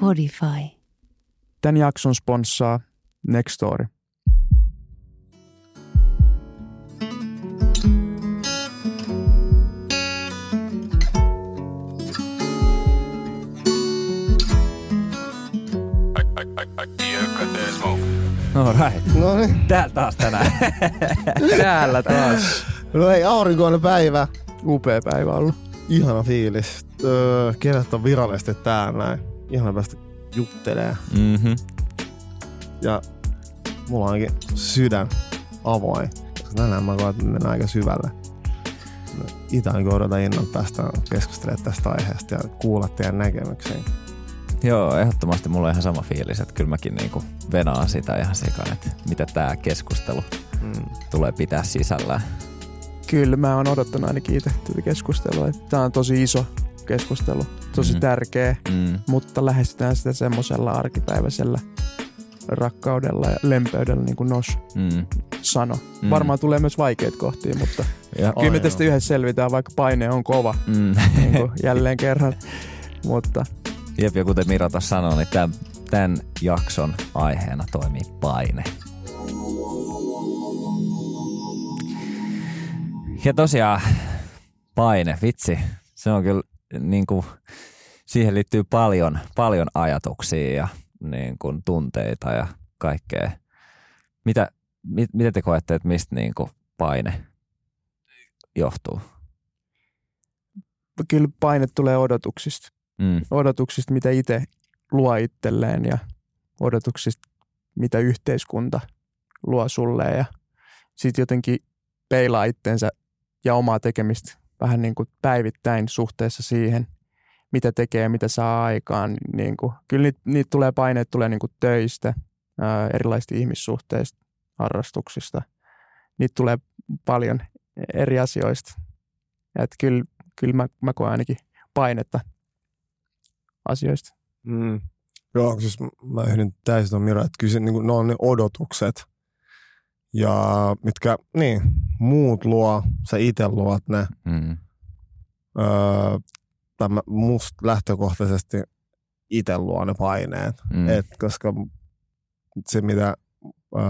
Podify. Tämän jakson sponssaa Nextory. All right. No niin. Täällä taas tänään. Täällä taas. No ei, aurinkoinen päivä. Upea päivä ollut. Ihana fiilis. Öö, kevät on virallisesti täällä näin. Ihana päästä juttelee. mm-hmm. Ja mulla on ainakin sydän avoin. Koska tänään mä koen, että mennään aika syvälle. Itä on odotan innolla päästä keskustelemaan tästä aiheesta ja kuulla teidän näkemyksiä. Joo, ehdottomasti mulla on ihan sama fiilis, että kyllä mäkin niinku venaan sitä ihan sikan, että mitä tämä keskustelu Mm. tulee pitää sisällään. Kyllä mä oon odottanut ainakin itse tätä keskustelua. Tää on tosi iso keskustelu, tosi Mhm. tärkeä, Mm. mutta lähestytään sitä semmoisella arkipäiväisellä rakkaudella ja lempeydellä, niin kuin Nos Mm. sanoi. Mm. Varmaan tulee myös vaikeita kohtia, mutta Ja, kyllä me tästä yhdessä selvitään, vaikka paine on kova, mm. niin kuin jälleen kerran. Mutta Jep, ja kuten Mira tuossa sanoi, niin tämän, tämän jakson aiheena toimii paine. Ja tosiaan paine, vitsi, se on kyllä niin kuin, siihen liittyy paljon, paljon ajatuksia ja niin kuin, tunteita ja kaikkea. Mitä, mit, mitä te koette, että mistä niin kuin, paine johtuu? kyllä paine tulee odotuksista. Mm, Odotuksista, mitä itse luo itselleen ja odotuksista, mitä yhteiskunta luo sulle ja sitten jotenkin peilaa itsensä ja omaa tekemistä vähän niin kuin päivittäin suhteessa siihen, mitä tekee mitä saa aikaan. Niin kuin, kyllä niitä, niitä tulee paineet tulee niin kuin töistä, ää, erilaisista ihmissuhteista, harrastuksista. Niitä tulee paljon eri asioista. Että kyllä, kyllä mä, mä koen ainakin painetta asioista. Mm. Joo, siis mä yhdyn täysin tuon Mira, että kyllä se, niin kuin, ne on ne odotukset, ja mitkä, niin, muut luo, sä itse luot ne. mm, Öö, tai mä musta lähtökohtaisesti itse luo ne paineet. mm. Et, koska se, mitä öö,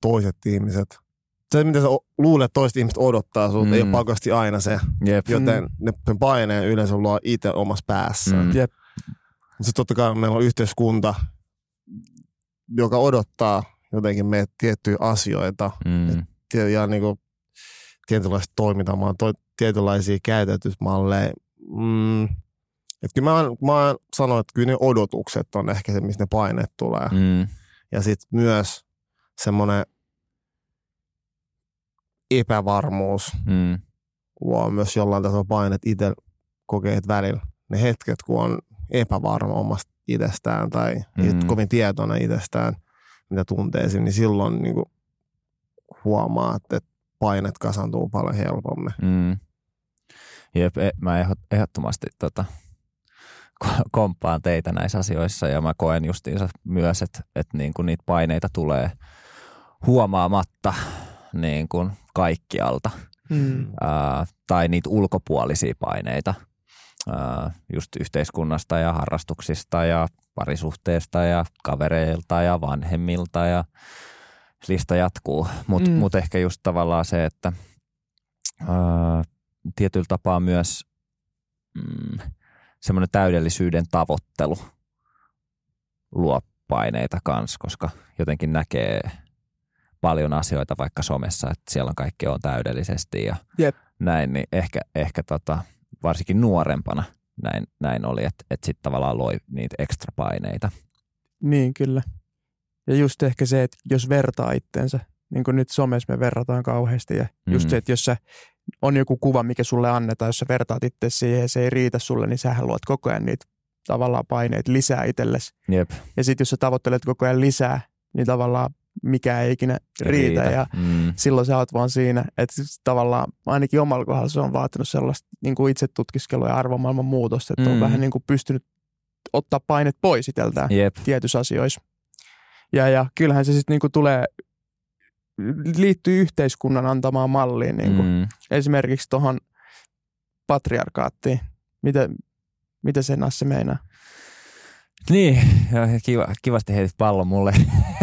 toiset ihmiset, se, mitä sä luulet, että toiset ihmiset odottaa sulta, mm. ei ole pakosti aina se. jep, Joten ne paineen yleensä luo itse omassa päässä. Mm. Mm. Jep. Sitten totta kai meillä on yhteiskunta, joka odottaa jotenkin meitä tiettyjä asioita mm, ja niin kuin tietynlaista toimintamaa, to, tietynlaisia käytetysmalleja. Mm. Et kyllä mä, mä sanon, että kyllä ne odotukset on ehkä se, mistä ne paineet tulee. Mm. Ja sitten myös semmoinen epävarmuus mm, luo myös jollain tasolla painet itse kokee, että välillä ne hetket, kun on epävarma omasta itsestään tai mm. kovin tietoinen itsestään, mitä tunteisiin, niin silloin niin kuin huomaa, että painet kasantuu paljon helpommin. mm. Jep, e- mä ehdot- ehdottomasti tota, ko- komppaan teitä näissä asioissa ja mä koen justiinsa myös, että, että niin kuin niitä paineita tulee huomaamatta niin kuin kaikkialta Mm. ää, tai niitä ulkopuolisia paineita ää, just yhteiskunnasta ja harrastuksista ja parisuhteesta ja kavereilta ja vanhemmilta ja lista jatkuu. Mutta Mm. mut ehkä just tavallaan se, että ää, tietyllä tapaa myös mm, semmoinen täydellisyyden tavoittelu luo paineita kans, koska jotenkin näkee paljon asioita vaikka somessa, että siellä on kaikki on täydellisesti ja Jep. näin, niin ehkä, ehkä tota, varsinkin nuorempana näin, näin oli, että, että sitten tavallaan loi niitä ekstra paineita. Niin, kyllä. Ja just ehkä se, että jos vertaa itsensä, niin kuin nyt somessa me verrataan kauheasti, ja just Mm. se, että jos sä on joku kuva, mikä sulle annetaan, jos sä vertaat itse siihen ja se ei riitä sulle, niin sähän luot koko ajan niitä tavallaan paineita lisää itsellesi. Jep, Ja sitten jos sä tavoittelet koko ajan lisää, niin tavallaan mikä ei ikinä riitä, ja Mm. silloin sä oot vaan siinä, että siis tavallaan ainakin omalla kohdalla se on vaatinut sellaista niin kuin itse tutkiskelua ja arvomaailman muutosta, että on Mm. vähän niin kuin pystynyt ottaa painet pois itseltään Jep, tietyissä asioissa. Ja, ja kyllähän se sitten niinku tulee liittyy yhteiskunnan antamaan malliin. Niin kuin. Mm. Esimerkiksi tuohon patriarkaattiin. Mitä, mitä sen Nasse meinaa? Niin, kiva, kivasti heitit pallon mulle.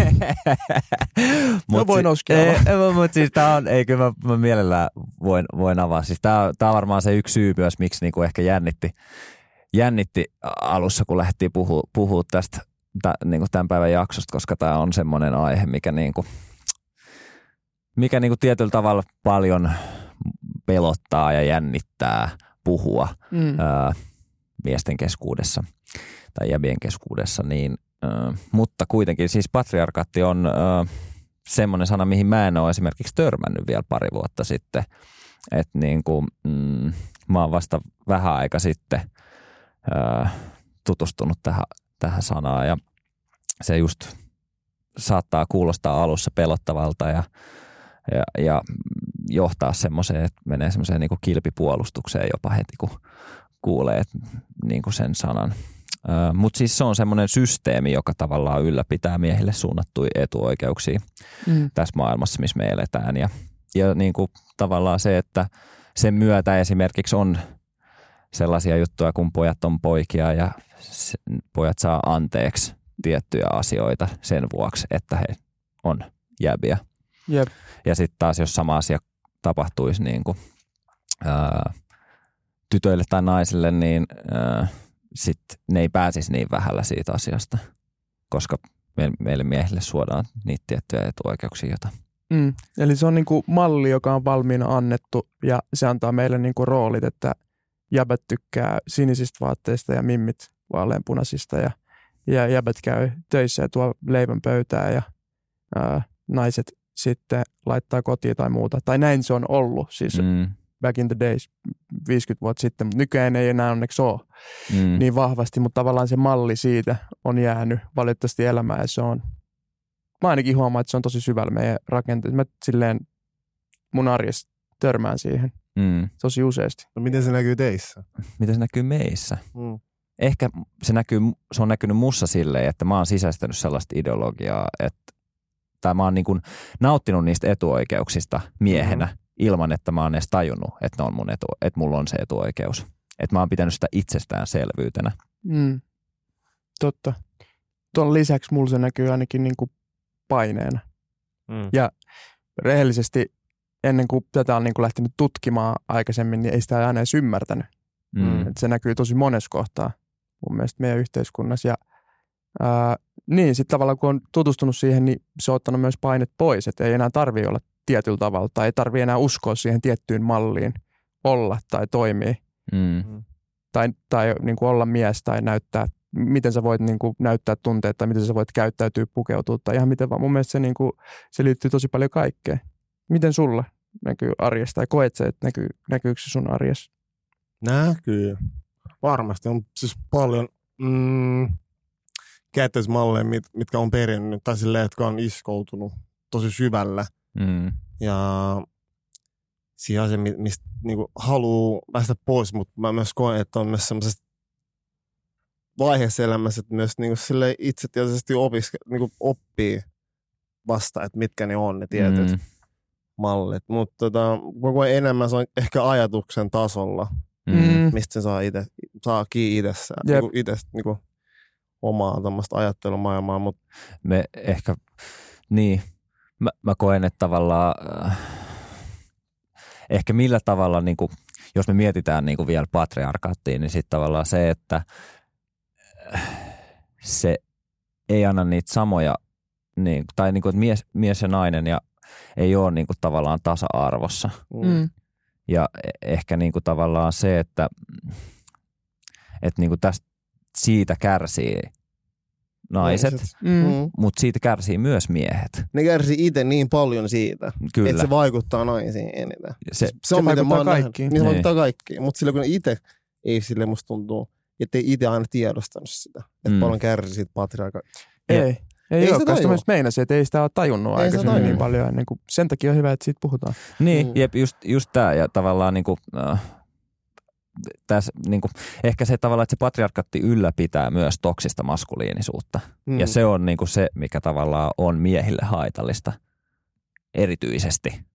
Mä voin oskia ei, Mutta siis tää on, ei kyllä mä, mä mielellään voin, voin avaa. Siis tää, tää on varmaan se yksi syy myös, miksi niinku ehkä jännitti, jännitti alussa, kun lähdettiin puhua, puhua tästä tä, niinku tämän päivän jaksosta, koska tämä on semmoinen aihe, mikä, niinku, mikä niinku tietyllä tavalla paljon pelottaa ja jännittää puhua Mm. ää, miesten keskuudessa tai jäbien keskuudessa, niin, mutta kuitenkin siis patriarkaatti on semmoinen sana, mihin mä en ole esimerkiksi törmännyt vielä pari vuotta sitten. Että niin kuin, mm, mä oon vasta vähän aika sitten ää, tutustunut tähän, tähän sanaan ja se just saattaa kuulostaa alussa pelottavalta ja, ja, ja johtaa semmoiseen, että menee semmoiseen niin kilpipuolustukseen jopa heti, kun kuulee niin kuin sen sanan. Mutta siis se on semmoinen systeemi, joka tavallaan ylläpitää miehille suunnattuja etuoikeuksia Mm. tässä maailmassa, missä me eletään. Ja, ja niin kuin tavallaan se, että sen myötä esimerkiksi on sellaisia juttuja, kun pojat on poikia ja pojat saa anteeksi tiettyjä asioita sen vuoksi, että he on jäbiä. Jep. Ja sitten taas, jos sama asia tapahtuisi niin kuin, ää, tytöille tai naisille, niin ää, sit ne ei pääsisi niin vähällä siitä asiasta, koska me, meille miehille suodaan niitä tiettyjä etuoikeuksia, joita Mm. Eli se on niinku malli, joka on valmiina annettu ja se antaa meille niinku roolit, että jäbät tykkää sinisistä vaatteista ja mimmit vaaleanpunaisista ja, ja jäbät käy töissä ja tuo leivän pöytään ja ää, naiset sitten laittaa kotiin tai muuta. Tai näin se on ollut siis mm. Mm, back in the days 50 vuotta sitten, mutta nykyään ei enää onneksi ole mm, niin vahvasti, mutta tavallaan se malli siitä on jäänyt valitettavasti elämään ja se on, mä ainakin huomaan, että se on tosi syvällä meidän rakenteessa. Mä silleen mun arjessa törmään siihen mm. tosi useasti. No miten se näkyy teissä? Miten se näkyy meissä? Mm. Ehkä se, näkyy, se on näkynyt mussa silleen, että mä oon sisäistänyt sellaista ideologiaa, että tai mä oon niin kuin nauttinut niistä etuoikeuksista miehenä mm-hmm. Ilman, että mä oon edes tajunnut, että, ne on mun etu, että mulla on se etuoikeus. Että mä oon pitänyt sitä itsestäänselvyytenä. Mm. Totta. Tuon lisäksi mulla se näkyy ainakin niin kuin paineena. Mm. Ja rehellisesti ennen kuin tätä on niin kuin lähtenyt tutkimaan aikaisemmin, niin ei sitä aina edes ymmärtänyt. Mm. Et se näkyy tosi monessa kohtaa mun mielestä meidän yhteiskunnassa. Ja, ää, niin, sitten tavallaan kun on tutustunut siihen, niin se on ottanut myös painet pois, että ei enää tarvitse olla tietyllä tavalla tai ei tarvitse enää uskoa siihen tiettyyn malliin olla tai toimia Mm. tai, tai niin kuin olla mies tai näyttää, miten sä voit niin kuin näyttää tunteet tai miten sä voit käyttäytyä, pukeutua tai ihan miten vaan. Mun mielestä se, niin kuin, se liittyy tosi paljon kaikkeen. Miten sulla näkyy arjessa tai koet se, että näkyy, näkyykö se sun arjessa? Näkyy. Varmasti on siis paljon mm, käyttäysmalleja, mit, mitkä on perinnyt, tai silleen, jotka on iskoutunut tosi syvällä. Mm. Ja siihen asia, mi- mistä niinku haluaa päästä pois, mutta mä myös koen, että on myös semmoisessa vaiheessa elämässä, että myös niinku sille itse tietysti opiske, niinku oppii vasta, että mitkä ne on ne tietyt Mm. mallit. Mutta tota, koko ajan enemmän se on ehkä ajatuksen tasolla, Mm. mistä se saa, ite, saa kiinni itsessään, Jep. niinku itse niinku omaa tämmöistä ajattelumaailmaa, mutta me ehkä, niin, mä, mä koen, että tavallaan äh, ehkä millä tavalla, niin kuin, jos me mietitään niin kuin vielä patriarkaattiin, niin sitten tavallaan se, että äh, se ei anna niitä samoja, niin, tai niin kuin, että mies, mies ja nainen ja ei ole niin kuin, tavallaan tasa-arvossa. Mm. Ja e- ehkä niin kuin, tavallaan se, että, että niin kuin tästä, siitä kärsii naiset, Mm. Mm. mutta siitä kärsii myös miehet. Ne kärsii itse niin paljon siitä, Kyllä. että se vaikuttaa naisiin eniten. se, Se, on Se miten mä oon vaikuttaa nähnyt. kaikkiin. Niin se Niin. vaikuttaa kaikkiin. Mutta sillä kun itse ei sille musta tuntuu, että ei itse aina tiedostanut sitä. Että Mm. paljon kärsii siitä patriarka. Ei. Ei, Ei ei sitä olekaan. Sitä tajua. myös meinasin, että ei sitä ole tajunnut Ei aikaisemmin tajua. niin paljon. Ennen kuin, sen takia on hyvä, että siitä puhutaan. Niin, Mm. jep, just, just tämä ja tavallaan niinku, äh, täs, niinku, ehkä se tavallaan, että se patriarkatti ylläpitää myös toksista maskuliinisuutta. Mm. Ja se on niinku se, mikä tavallaan on miehille haitallista. erityisesti.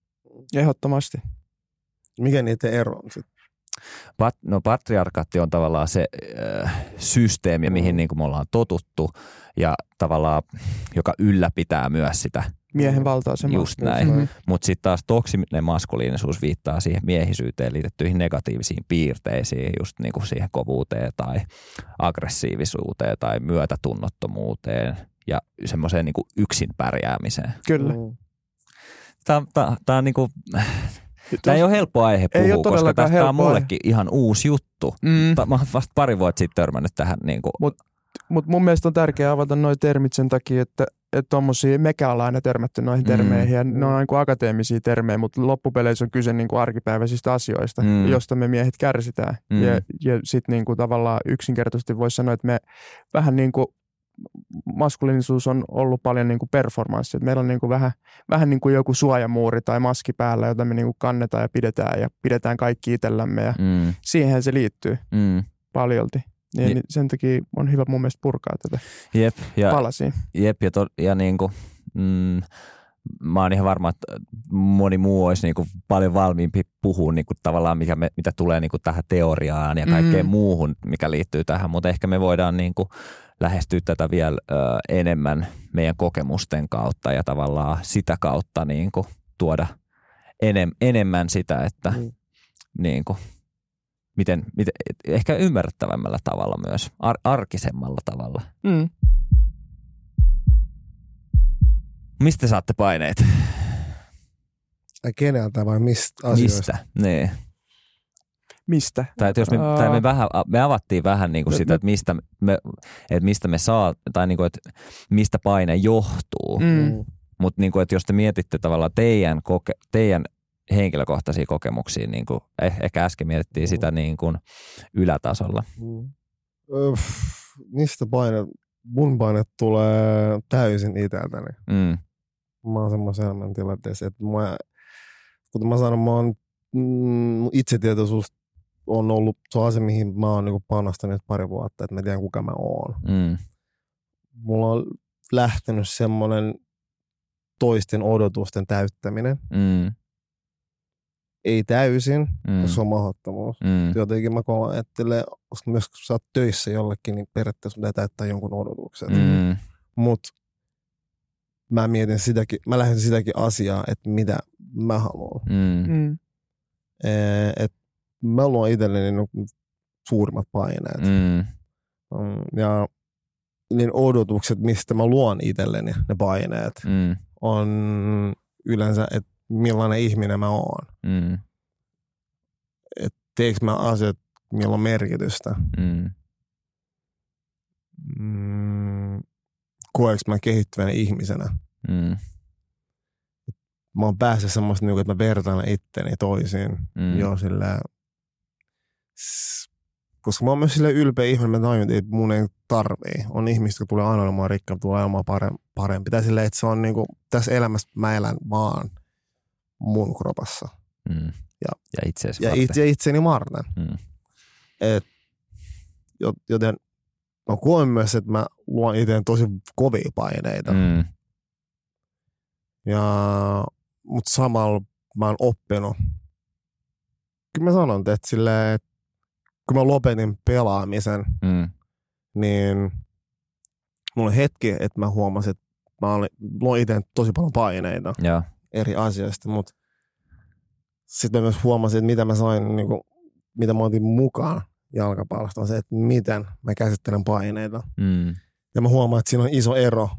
Ehdottomasti. Mikä niiden ero on sitten? Pat, no patriarkaatti on tavallaan se äh, systeemi, mihin niin kuin me ollaan totuttu ja tavallaan, joka ylläpitää myös sitä Miehen valta-asema. Just näin. Mm. Mutta sitten taas toksinen maskuliinisuus viittaa siihen miehisyyteen liitettyihin negatiivisiin piirteisiin, just niin kuin siihen kovuuteen tai aggressiivisuuteen tai myötätunnottomuuteen ja semmoiseen niin yksin pärjäämiseen. Kyllä. Mm. Tämä, tämä, tämä, on niin kuin, tämä ei ole helppo aihe Ei puhua, ole koska tämä on mullekin ihan uusi juttu. Mm. Mä oon vasta pari vuotta sitten törmännyt tähän. Niin kuin, Mutta mun mielestä on tärkeää avata noin termit sen takia, että että tommosia, mekä ollaan aina törmätty noihin Mm. termeihin ja ne on niin kuin akateemisia termejä, mutta loppupeleissä on kyse niin kuin arkipäiväisistä asioista, Mm. josta me miehet kärsitään. Mm. Ja, ja sitten niin kuin tavallaan yksinkertaisesti voisi sanoa, että me vähän niin kuin maskuliinisuus on ollut paljon niin kuin performanssi. Et meillä on niin kuin vähän, vähän niin kuin joku suojamuuri tai maski päällä, jota me niin kuin kannetaan ja pidetään ja pidetään kaikki itsellämme ja mm, siihen se liittyy mm, paljolti. Niin, Je- niin sen takia on hyvä mun mielestä purkaa tätä jep, ja, palasiin. Jep, ja, to, ja niin kuin, mm, mä oon ihan varma, että moni muu olisi niin kuin paljon valmiimpi puhua niin kuin tavallaan, mikä me, mitä tulee niin kuin tähän teoriaan ja kaikkeen Mm. muuhun, mikä liittyy tähän, mutta ehkä me voidaan niin kuin lähestyä tätä vielä ö, enemmän meidän kokemusten kautta ja tavallaan sitä kautta niin kuin tuoda enem, enemmän sitä, että Mm. niin kuin, miten, miten, ehkä ymmärrettävämmällä tavalla myös, ar, arkisemmalla tavalla. Mm. Mistä saatte paineet? Ai keneltä vai mistä asioista? Mistä? Niin. Mistä? Tai, että jos me, tai me, vähän, me avattiin vähän niin kuin sitä, me- että mistä me, että mistä me saa, tai niin kuin, että mistä paine johtuu. Mm. Mm. Mutta niin kuin, että jos te mietitte tavallaan teidän, koke, teidän henkilökohtaisia kokemuksia, niin kuin, eh, ehkä äsken mietittiin sitä niin kuin ylätasolla. Mm. Öf, mistä paine? Mun paine tulee täysin itseltäni. Mm. Mä oon semmoisen elämän tilanteessa, että mä, kuten mä sanon, mä oon, mm, itsetietoisuus on ollut se on asia, mihin mä oon niinku panostanut pari vuotta, että mä tiedän kuka mä oon. Mm. Mulla on lähtenyt semmoinen toisten odotusten täyttäminen. Mm. Ei täysin, Mm. se on mahdottomuus. Mm. Jotenkin mä koen, että koska myös kun sä oot töissä jollekin, niin periaatteessa pitää täyttää jonkun odotukset. Mm. Mutta mä mietin sitäkin, mä lähden sitäkin asiaa, että mitä mä haluan. Mm. Mm. Et mä luon itselleni niinku suurimmat paineet. Mm. Mm, Ja niin odotukset, mistä mä luon itselleni ne paineet, Mm. on yleensä, että millainen ihminen mä oon. Mm. Teekö mä asiat, millä on merkitystä. Mm. Mm, koeks mä kehittyvänä ihmisenä. Mm. Mä oon päässyt semmoista, niinku, että mä vertaan itteni toisiin. Mm. Joo, sillä koska mä oon myös sille ylpeä ihminen, mä tajun, että mun ei tarvii. On ihmiset, jotka tulee aina olemaan rikkaampi, tulee olemaan parempi. parempi. Tai silleen, että se on niinku, tässä elämässä mä elän vaan mun kropassa. Mm. Ja- ja Ja, itse, itseni varten. Mm. Et, jo- joten mä koen myös, että mä luon itse tosi kovia paineita. Mm. Ja, mutta samalla mä oon oppinut. Kyllä mä sanon, että silleen, että kun mä lopetin pelaamisen, Mm. niin mulla oli hetki, että mä huomasin, että mä olin, luon itse tosi paljon paineita Ja. Eri asioista, mutta sitten mä myös huomasin, että mitä mä sain, niin kuin, mitä mä otin mukaan jalkapallosta, on se, että miten mä käsittelen paineita. Mm. Ja mä huomaan, että siinä on iso ero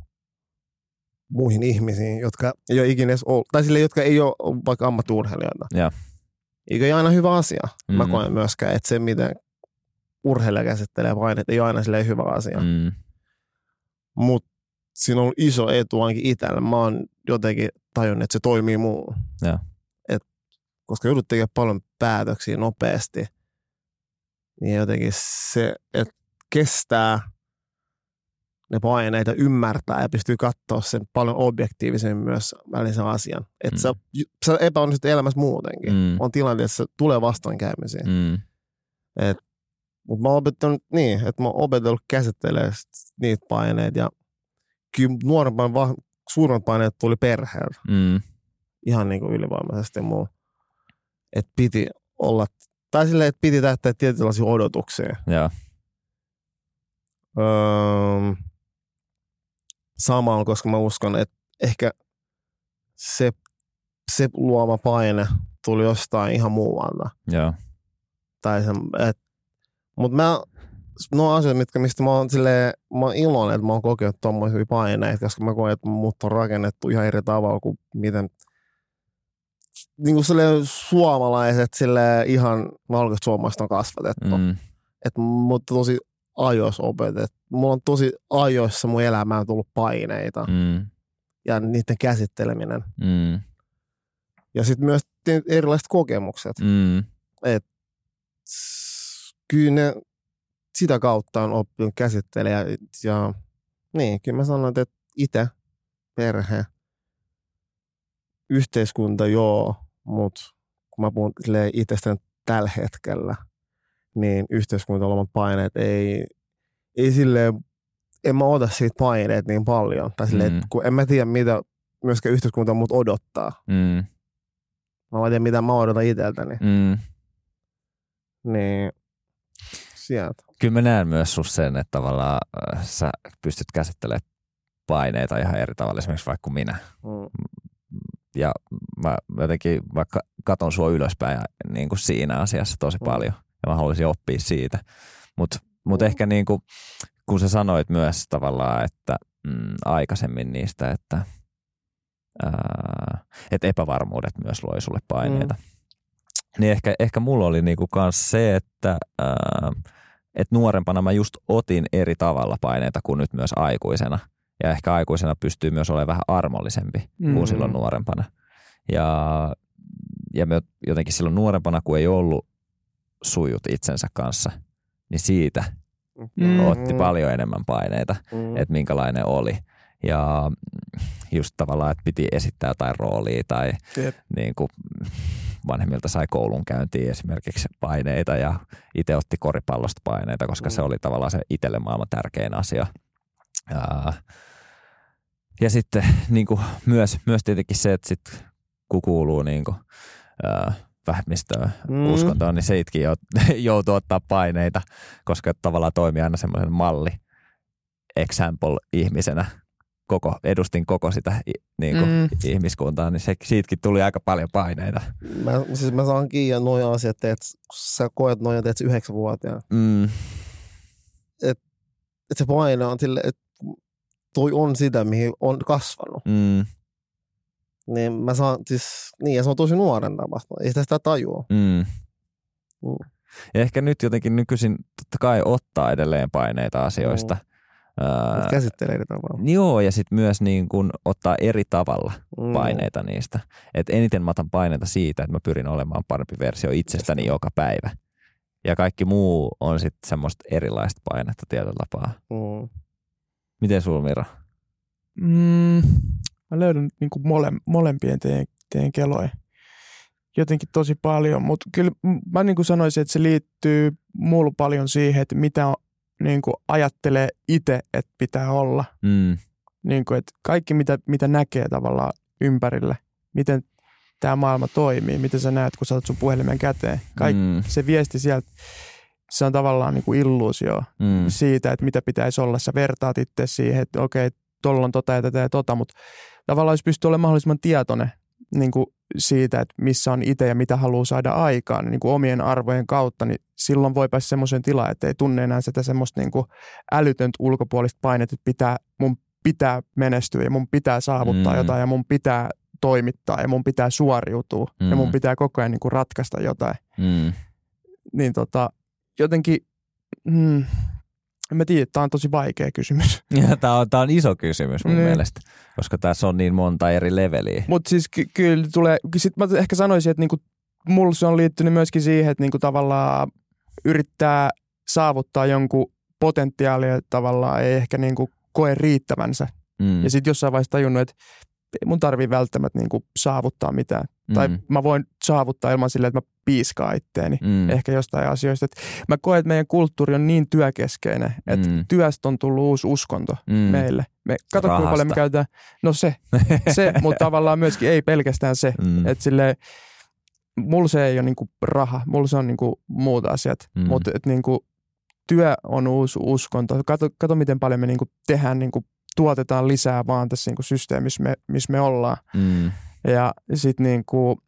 muihin ihmisiin, jotka ei ole ikinä edes ollut, tai sille, jotka ei ole vaikka ammattiurheilijoita. Ja. Eikä ole aina hyvä asia. Mm. Mä Mhm. koen myöskään, että se, miten urheilija käsittelee paineet, ei ole aina silleen hyvä asia. Mm. Mutta siinä on iso etu ainakin itsellä. Mä oon jotenkin tajunnut, että se toimii muu. Ja. Et, koska joudut tekemään paljon päätöksiä nopeasti, niin jotenkin se, että kestää ne paineet ja ymmärtää ja pystyy katsoa sen paljon objektiivisemmin myös välisen asian. Että Mm. sä, sä epäonnistut elämässä muutenkin. Mm. On tilanteessa, että tulee vastoinkäymisiä. Mm. Mutta mä oon opettanut niin, että mä oon opetellut käsittelemään sit niitä paineita ja kyllä nuorempana va- suurimmat paineet tuli perheeltä. Mm. ihan niin kuin ylivoimaisesti muu. Että piti olla, tai silleen, että piti täyttää tietynlaisia odotuksia. Joo. Öö, samalla, koska mä uskon, että ehkä se, se luoma paine tuli jostain ihan muualta. Joo. Tai se, et, mut mä, no asioita, mitkä, mistä mä oon, silleen, mä oon iloinen, että mä oon kokenut tommoisia paineita, koska mä koen, että mut on rakennettu ihan eri tavalla kuin miten niin kuin silleen suomalaiset sille ihan valkoiset suomalaiset on kasvatettu. Mm. Että mut tosi ajoissa opetettu. Mulla on tosi ajoissa mun elämään tullut paineita Mm. ja niiden käsitteleminen. Mm. Ja sitten myös erilaiset kokemukset. Mm. S- Kyllä ne sitä kautta on oppinut käsittelemään. Ja, ja niin, kyllä mä sanoin, että itse, perhe, yhteiskunta joo, mutta kun mä puhun itsestäni tällä hetkellä, niin yhteiskunta olevat paineet ei, ei silleen, en mä ota siitä paineet niin paljon. Tai silleen, Mm. kun en mä tiedä, mitä myöskään yhteiskunta mut odottaa. Mm. Mä vaan tiedän, mitä mä odotan itseltäni. Mm. Niin sieltä. Kyllä mä näen myös sus sen, että tavallaan äh, sä pystyt käsittelemään paineita ihan eri tavalla esimerkiksi vaikka kuin minä. Mm. Ja mä jotenkin vaikka katon sua ylöspäin ja, niin kuin siinä asiassa tosi Mm. paljon ja mä haluaisin oppia siitä. Mutta mut Mm. ehkä niin kuin, kun sä sanoit myös tavallaan, että mm, aikaisemmin niistä, että, ää, että epävarmuudet myös loi sulle paineita. Mm. Niin ehkä, ehkä mulla oli niinku kans se, että ää, et nuorempana mä just otin eri tavalla paineita kuin nyt myös aikuisena. Ja ehkä aikuisena pystyy myös olemaan vähän armollisempi mm. Mm. kuin silloin nuorempana. Ja, ja me jotenkin silloin nuorempana, kun ei ollut sujut itsensä kanssa, niin siitä Mm. otti paljon enemmän paineita, Mm. että minkälainen oli. Ja just tavallaan, että piti esittää jotain roolia tai Jep. niin kuin vanhemmilta sai koulunkäyntiin esimerkiksi paineita ja itse otti koripallosta paineita, koska Mm. se oli tavallaan se itselle maailman tärkein asia. Ja, ja sitten niin kuin myös, myös tietenkin se, että sit, kun kuuluu niin kuin, ää, vähemmistöön Mm. uskontoon, niin seitkin jou- joutuu ottaa paineita, koska tavallaan toimii aina semmoisen malli example-ihmisenä. Koko, edustin koko sitä niin kuin Mm. ihmiskuntaa, niin se, siitäkin tuli aika paljon paineita. Mä, siis mä saan kiinni noin asiat, teet, kun sä koet noin teet yhdeksänvuotiaana. Mm, Että se paine on sille, että toi on sitä, mihin on kasvanut. mm, Niin mä saan siis, niin ja se on tosi nuoren tapahtuma. Ei sitä sitä tajua. mm. Mm. Ja ehkä nyt jotenkin nykyisin totta kai ottaa edelleen paineita asioista. Mut Ää, käsittelee eri tavalla. joo, ja sitten myös niin kun ottaa eri tavalla Mm. paineita niistä. Et eniten mä otan paineita siitä, että mä pyrin olemaan parempi versio itsestäni joka päivä. Ja kaikki muu on sitten semmoista erilaista painetta tietyllä tapaa. Mm. Miten sulla Mira? Mm, mä löydän niin kuin mole, molempien teidän, teidän keloja jotenkin tosi paljon, mutta kyllä mä niin kuin sanoisin, että se liittyy mulla paljon siihen, että mitä on, niin kuin ajattelee itse, että pitää olla. Mm, Niin kuin, että kaikki, mitä, mitä näkee tavallaan ympärillä, miten tämä maailma toimii, miten sä näet, kun sä otat sun puhelimen käteen. Kaik, mm. Se viesti sieltä, se on tavallaan niin kuin illuusio mm, siitä, että mitä pitäisi olla. Sä vertaat itse siihen, että okei, tuolla on tota ja tätä ja tota, mutta tavallaan jos pystyy olemaan mahdollisimman tietoinen niin kuin siitä, että missä on itse ja mitä haluaa saada aikaan niin kuin omien arvojen kautta, niin silloin voi päästä semmoiseen tilaan, että ei tunne enää sitä semmoista niin kuin älytöntä ulkopuolista painetta, että pitää, mun pitää menestyä ja mun pitää saavuttaa Mm. mm. jotain ja mun pitää toimittaa ja mun pitää suoriutua mm. ja mun Mm. pitää koko ajan niin kuin ratkaista jotain mm, niin tota, jotenkin, mm, en mä tiedä, tämä on tosi vaikea kysymys. Tämä on, tää on iso kysymys mun Niin. mielestä, koska tässä on niin monta eri leveliä. Mutta siis ky- kyllä tulee, sit mä ehkä sanoisin, että niinku, mulla se on liittynyt myöskin siihen, että niinku tavallaan yrittää saavuttaa jonkun potentiaalia tavallaan ei ehkä niinku koe riittävänsä. Mm, Ja sitten jossain vaiheessa tajunnut, että ei mun tarvii välttämättä niin kuin saavuttaa mitään. Mm. Tai mä voin saavuttaa ilman silleen, että mä piiskaan itteeni mm. ehkä jostain asioista. Et mä koen, että meidän kulttuuri on niin työkeskeinen, että Mm. työstä on tullut uusi uskonto mm. meille. Me, kato, kuinka paljon me käytetään. No se, se mutta tavallaan myöskin ei pelkästään se. Mm. Että silleen, mulla se ei ole niinku raha, mulla se on niinku muut asiat. Mm. Mutta niinku, työ on uusi uskonto. Kato, kato miten paljon me niinku tehdään, niinku, tuotetaan lisää vaan tässä niinku systeemissä, me, missä me ollaan. Mm. Ja sitten niinku,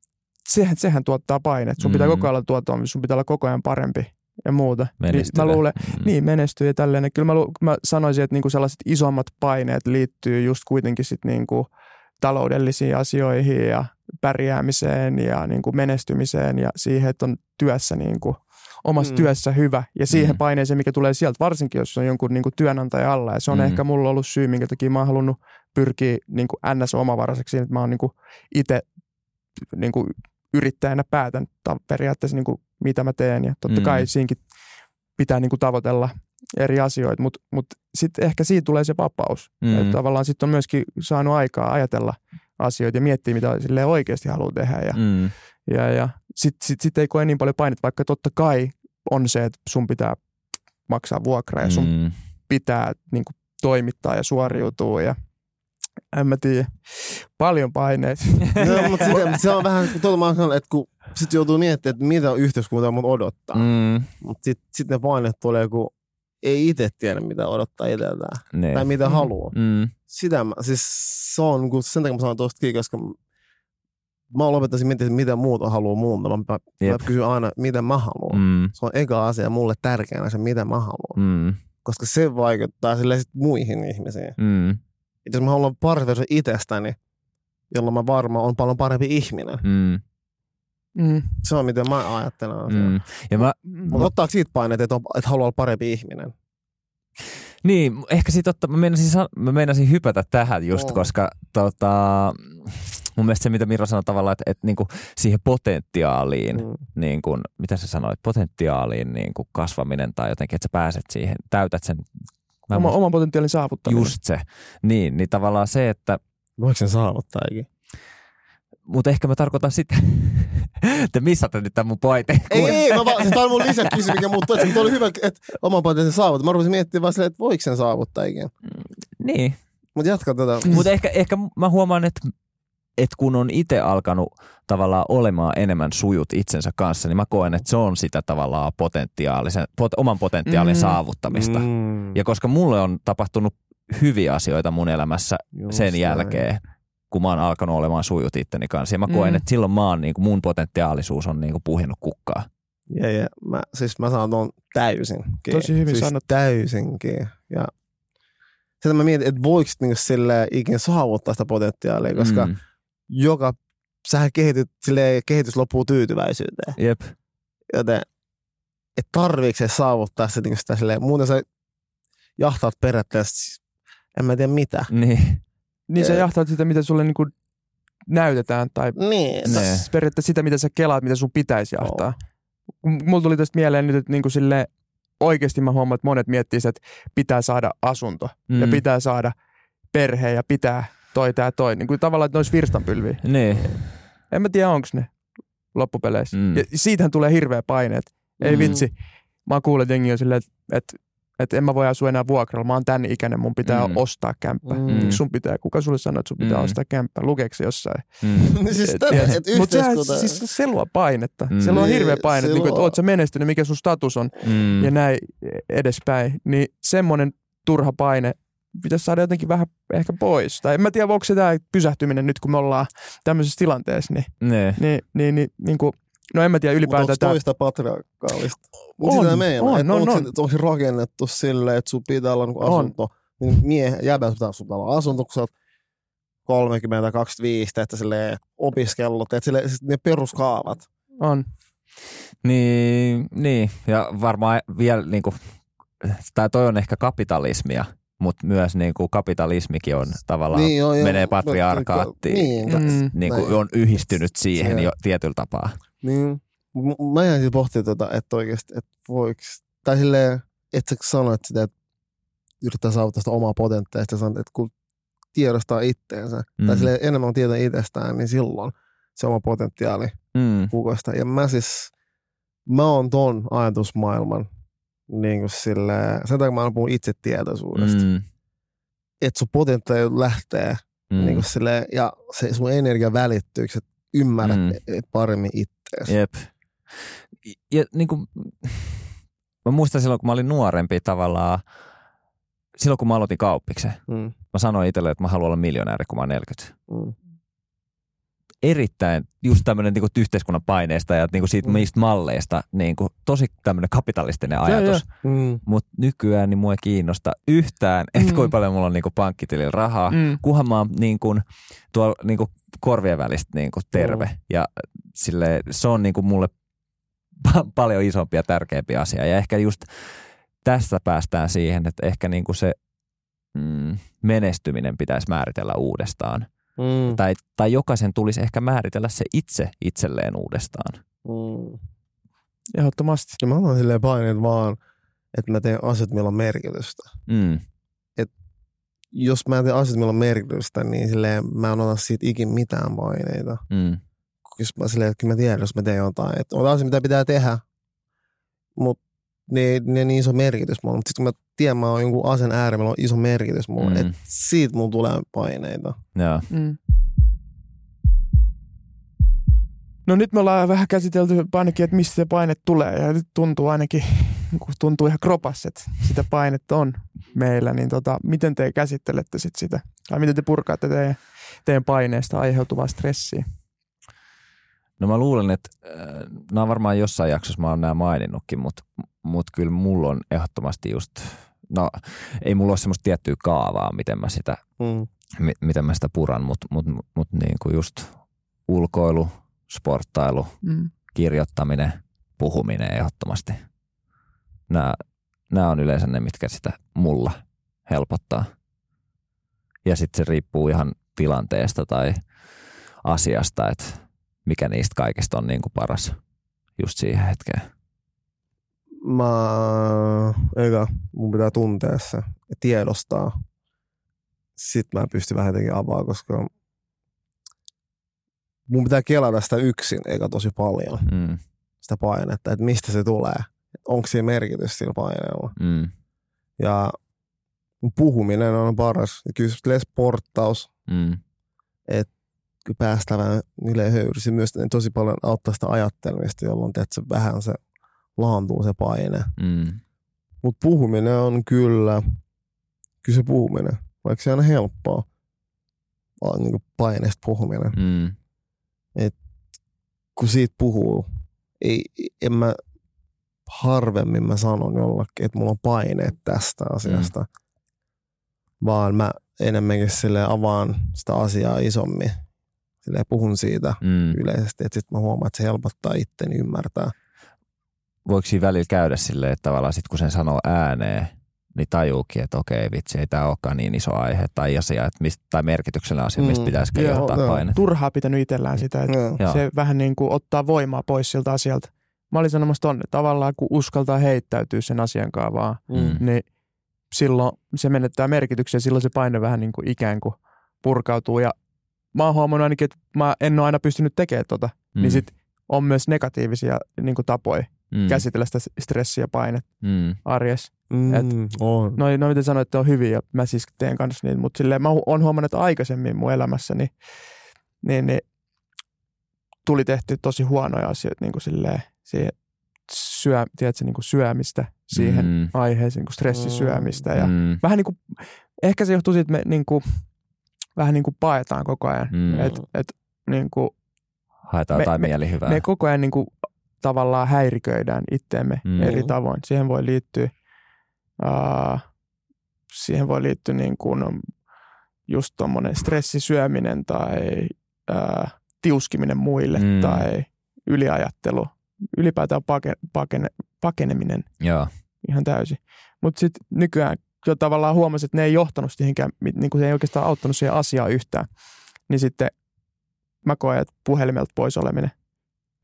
sehän, sehän tuottaa paineet. Sun pitää Mm. koko ajan tuottaa, sun pitää olla koko ajan parempi ja muuta. Niin Menestyvä. mä luulen, Mm. niin, menestyy ja tälleen. Kyllä mä, lu- mä sanoisin, että niinku sellaiset isommat paineet liittyy just kuitenkin sit niinku taloudellisiin asioihin ja pärjäämiseen ja niinku menestymiseen ja siihen, että on työssä niinku, omassa Mm. työssä hyvä. Ja siihen Mm. paineeseen, mikä tulee sieltä, varsinkin jos on jonkun niinku työnantaja alla. Ja se on Mm. ehkä mulla ollut syy, minkä takia mä oon halunnut pyrkiä niinku NS-omavaraiseksi, siinä, että mä oon niinku itse niinku yrittäjänä päätän periaatteessa niinku, mitä mä teen. Ja totta Mm. kai siinkin pitää niinku tavoitella eri asioita, mutta mut sitten ehkä siitä tulee se vapaus. Mm. Että tavallaan sitten on myöskin saanut aikaa ajatella asioita ja miettiä, mitä silleen oikeasti haluaa tehdä. Ja, Mm. ja, ja sitten sit, sit ei koe niin paljon painetta, vaikka totta kai on se, että sun pitää maksaa vuokra ja sun Mm. pitää niin kuin, toimittaa ja suoriutua ja en mä tiedä, paljon paineita. no, mutta sitä, se on vähän, kun tuolla mä sanon, että kun sit joutuu miettimään, että mitä yhteiskunta mun odottaa. Mm. Mutta sitten sit ne paineet tulee, kun ei itse tiedä, mitä odottaa itseltään. Niin. Tai mitä Mm. haluaa. Mm. Sitä mä, siis se on, kun sen takia mä sanon tosta kiinni, koska mä lopettaisin miettiä, mitä muuta haluaa muulta. Mä, mä, mä kysyn aina, mitä mä haluan. Mm. Se on eka asia mulle tärkeänä se, mitä mä haluan. Mm. Koska se vaikuttaa silleen sit muihin ihmisiin. Mm. Et jos mä haluan parempi versio itsestäni, jolloin mä varmaan on paljon parempi ihminen. Mm. Mm. Se on miten mä ajattelen asiaa. Mm. Ja mä, Mutta ottaako siitä paineet, että, on, että haluaa olla parempi ihminen? Niin, ehkä sit otta, mä, meinasin, mä meinasin hypätä tähän just, Oo. koska tota, mun mielestä se, mitä Miro sanoi tavallaan, että, että niinku siihen potentiaaliin, Mm. niin kuin, mitä sä sanoit, potentiaaliin niin kuin kasvaminen tai jotenkin, että sä pääset siihen, täytät sen. Mä Oma, muista- oman potentiaalin saavuttaminen. just se. Niin, niin tavallaan se, että, Voiko sen saavuttaa ikinä? mutta ehkä mä tarkoitan sitä, te missaatte nyt tämän mun pointin. Ei, ei, mä vaan, siis tää on mun lisäkysymys, mikä muuttuu. Että oli hyvä, että oman potentiaalin saavuttaa. Mä rupesin miettimään vaan silleen, että voiko sen saavuttaa ikinä. Niin, Mutta jatka tätä. Mm. Mutta ehkä, ehkä mä huomaan, että, että kun on itse alkanut tavallaan olemaan enemmän sujut itsensä kanssa, niin mä koen, että se on sitä tavallaan potentiaalisen, pot, oman potentiaalin Mm. saavuttamista. Mm. Ja koska mulle on tapahtunut hyviä asioita mun elämässä Just sen näin. jälkeen, kun mä oon alkanut olemaan sujut itteni kanssa. Ja mä koen, Mm. että silloin mä oon, niin kuin, mun potentiaalisuus on niin kuin puhinut kukkaa. Ja, ja mä, siis mä sanon tuon täysin. Tosi hyvin siis sanottu. täysinkin. Ja sitä mä mietin, että voiko niinku sille ikinä saavuttaa sitä potentiaalia, koska mm. Joka, sähän kehityt, silleen, kehitys loppuu tyytyväisyyteen. Jep. Joten et tarviiko se saavuttaa se niinku sitä silleen, muuten sä jahtaat periaatteessa, en mä tiedä mitä. Niin. Niin sä jahtaat sitä, mitä sulle niinku näytetään tai Niin. Ne. s- periaatteessa sitä, mitä sä kelaat, mitä sun pitäisi jahtaa. M- Mulla tuli tästä mieleen nyt, että niinku sille oikeasti mä huomaan, että monet miettii, sitä, että pitää saada asunto mm. ja pitää saada perhe ja pitää toi tää toi. Niin kuin tavallaan, että ne olisi virstanpylviä. Niin. En mä tiedä, onko ne loppupeleissä. Mm. Mm. Ja siitähän tulee hirveä paine, että ei Mm. vitsi. Mä kuullut, että jengi on silleen, että, että, että en mä voi asua enää vuokralla. Mä oon tän ikäinen, mun pitää Mm. mm. ostaa kämppä. Mm. Mm. Miksi sun pitää? Kuka sulle sanoo, että sun pitää Mm. mm. ostaa kämppä? Lukeeko se jossain? Mm. siis Et- tiedät- että Mut sehän, yhteiskunta... siis se luo painetta. Mm. Se luo Niin, hirveä paine, se että, niinku, oot sä menestynyt, mikä sun status on Mm. ja näin edespäin. Niin semmoinen turha paine pitäisi saada jotenkin vähän ehkä pois. Tai en mä tiedä, onko se tämä pysähtyminen nyt, kun me ollaan tämmöisessä tilanteessa. Niin, Niin. niin, niin, niin, niin kuin, no en mä tiedä Mutta ylipäätään. onko tää- toista patriarkaalista? Mut On, sitä meinaa, on, että on, onko, on. Se, onko se rakennettu silleen, että sun pitää olla niinku On. asunto. Niin miehen, jäbän sun pitää, sun pitää olla asunto, kun sä oot 30, 25, että silleen opiskellut, että silleen, siis ne peruskaavat. On. Niin, niin, ja varmaan vielä niinku, tai toi on ehkä kapitalismia, mutta myös niinku kapitalismikin on tavallaan, niin, joo, joo. menee patriarkaattiin. Niin, ja, Mm. niinku, näin. on yhdistynyt siihen jo tietyllä tapaa. niin. Mä jäin siis pohtimaan tota, että oikeasti, että voiko, tai silleen, että sä sanoit sitä, että yrittää saavuttaa sitä omaa potentiaalia, ja sanoit, että kun tiedostaa itteensä, mm. tai silleen enemmän on tietää itsestään, niin silloin se oma potentiaali mm. kukoista. Ja mä siis, mä oon ton ajatusmaailman, niin kuin sille, sen takia mä puhun itsetietoisuudesta. Mm. Että sun potentiaali lähtee mm. niin kuin sille, ja se sun energia välittyy, että ymmärrät mm. paremmin itseäsi. Jep. Ja niin kuin, mä muistan silloin, kun mä olin nuorempi tavallaan, silloin kun mä aloitin kauppiksen, mm. mä sanoin itselle, että mä haluan olla miljonääri, kun mä oon 40. Mm. Erittäin just tämmöinen niin yhteiskunnan paineesta ja niin kuin siitä mm. niistä malleista, niin kuin, tosi tämmöinen kapitalistinen ajatus. Mm. Mutta nykyään niin mua ei kiinnosta yhtään, että mm. kuinka paljon mulla on niin kuin pankkitilillä rahaa, mm. kunhan mä oon niin kuin, tuolla niin kuin korvien välistä niin kuin terve. Mm. Ja sille, se on niin kuin mulle paljon isompi ja tärkeämpi asia. Ja ehkä just tästä päästään siihen, että ehkä niin kuin se mm, menestyminen pitäisi määritellä uudestaan. Mm. Tai, tai jokaisen tulisi ehkä määritellä se itse itselleen uudestaan. Mm. Ehdottomasti. Ja mä otan silleen paineet vaan, että mä teen asiat, millä on merkitystä. Mm. Et jos mä teen asiat, millä on merkitystä, niin silleen mä en ota siitä ikin mitään paineita. Mm. Jos mä silleen, että mä tiedän, jos mä teen jotain. Että on asia, mitä pitää tehdä, mutta ne, ne niin iso merkitys mulle. Mutta sitten kun mä tiedän, mä oon jonkun asen äärellä, on iso merkitys mulle. Mm. Että siitä mulla tulee paineita. Joo. Mm. No nyt me ollaan vähän käsitelty ainakin, että mistä se paine tulee ja nyt tuntuu ainakin, tuntuu ihan kropassa, että sitä painetta on meillä, niin tota, miten te käsittelette sit sitä? Tai miten te purkaatte teidän, teidän paineesta aiheutuvaa stressiä? No mä luulen, että äh, nämä on varmaan jossain jaksossa mä oon nämä maininnutkin, mutta mut kyllä mulla on ehdottomasti just, no ei mulla ole semmoista tiettyä kaavaa, miten mä sitä, mm. mi, miten mä sitä puran, mutta mut, mut, mut niin kuin just ulkoilu, sporttailu, mm. kirjoittaminen, puhuminen ehdottomasti. Nämä, nämä on yleensä ne, mitkä sitä mulla helpottaa. Ja sitten se riippuu ihan tilanteesta tai asiasta, että mikä niistä kaikista on niin kuin paras just siihen hetkeen. Mä, eikä, mun pitää tuntea se ja tiedostaa. Sitten mä pystyn vähän jotenkin avaa, koska mun pitää kelata sitä yksin, eikä tosi paljon. Mm. Sitä painetta, että mistä se tulee. Onko siinä merkitys sillä paineella. Mm. Ja puhuminen on paras. Ja kyllä sporttaus. Mm. Että vähän niille höyrysi myös niin tosi paljon auttaa sitä ajattelemista, jolloin se vähän se laantuu se paine. Mm. Mutta puhuminen on kyllä, kyllä se puhuminen, vaikka se on aina helppoa, vaan niin paineesta puhuminen. Mm. Et kun siitä puhuu, ei, en mä harvemmin mä sanon jollakin, että mulla on paineet tästä asiasta, mm. vaan mä enemmänkin sille avaan sitä asiaa isommin Silleen puhun siitä mm. yleisesti, että sitten mä huomaan, että se helpottaa itteni ymmärtää. Voiko siinä välillä käydä silleen, että tavallaan sit kun sen sanoo ääneen, niin tajuukin, että okei vitsi, ei tämä olekaan niin iso aihe tai asia, että mistä, tai merkityksellinen asia, mistä mm. pitäisi kirjoittaa painetta. Turhaa pitänyt itsellään sitä, että joo. se vähän niin kuin ottaa voimaa pois siltä asialta. Mä olin sanomassa tonne, tavallaan kun uskaltaa heittäytyä sen asian vaan, mm. niin silloin se menettää merkityksen, silloin se paine vähän niin kuin ikään kuin purkautuu ja mä oon huomannut ainakin, että mä en ole aina pystynyt tekemään tota, niin mm. niin sit on myös negatiivisia niin kuin tapoja mm. käsitellä sitä stressiä ja painetta mm. arjessa. Mm, Et, on. No, no miten sanoit, että on hyviä ja mä siis teen kanssa niitä, mutta silleen mä oon huomannut, että aikaisemmin mun elämässäni niin, niin tuli tehty tosi huonoja asioita niin kuin silleen, siihen syö, tiedätkö, niin kuin syömistä siihen mm. aiheeseen, niin kuin stressisyömistä. Ja mm. vähän niin kuin, ehkä se johtuu siitä, että me niin kuin, vähän niin kuin paetaan koko ajan. Mm. Et, et, niin kuin, Haetaan jotain me, mielihyvää. Me koko ajan niin kuin, tavallaan häiriköidään itteemme mm. eri tavoin. Siihen voi liittyä, uh, siihen voi liittyä niin kuin just tuommoinen stressisyöminen tai uh, tiuskiminen muille mm. tai yliajattelu. Ylipäätään pakene, pakene, pakeneminen Joo. ihan täysin. Mutta sitten nykyään jo tavallaan huomasi, että ne ei johtanut siihenkään, niin kuin se ei oikeastaan auttanut siihen asiaan yhtään. Niin sitten mä koen, että puhelimelta pois oleminen,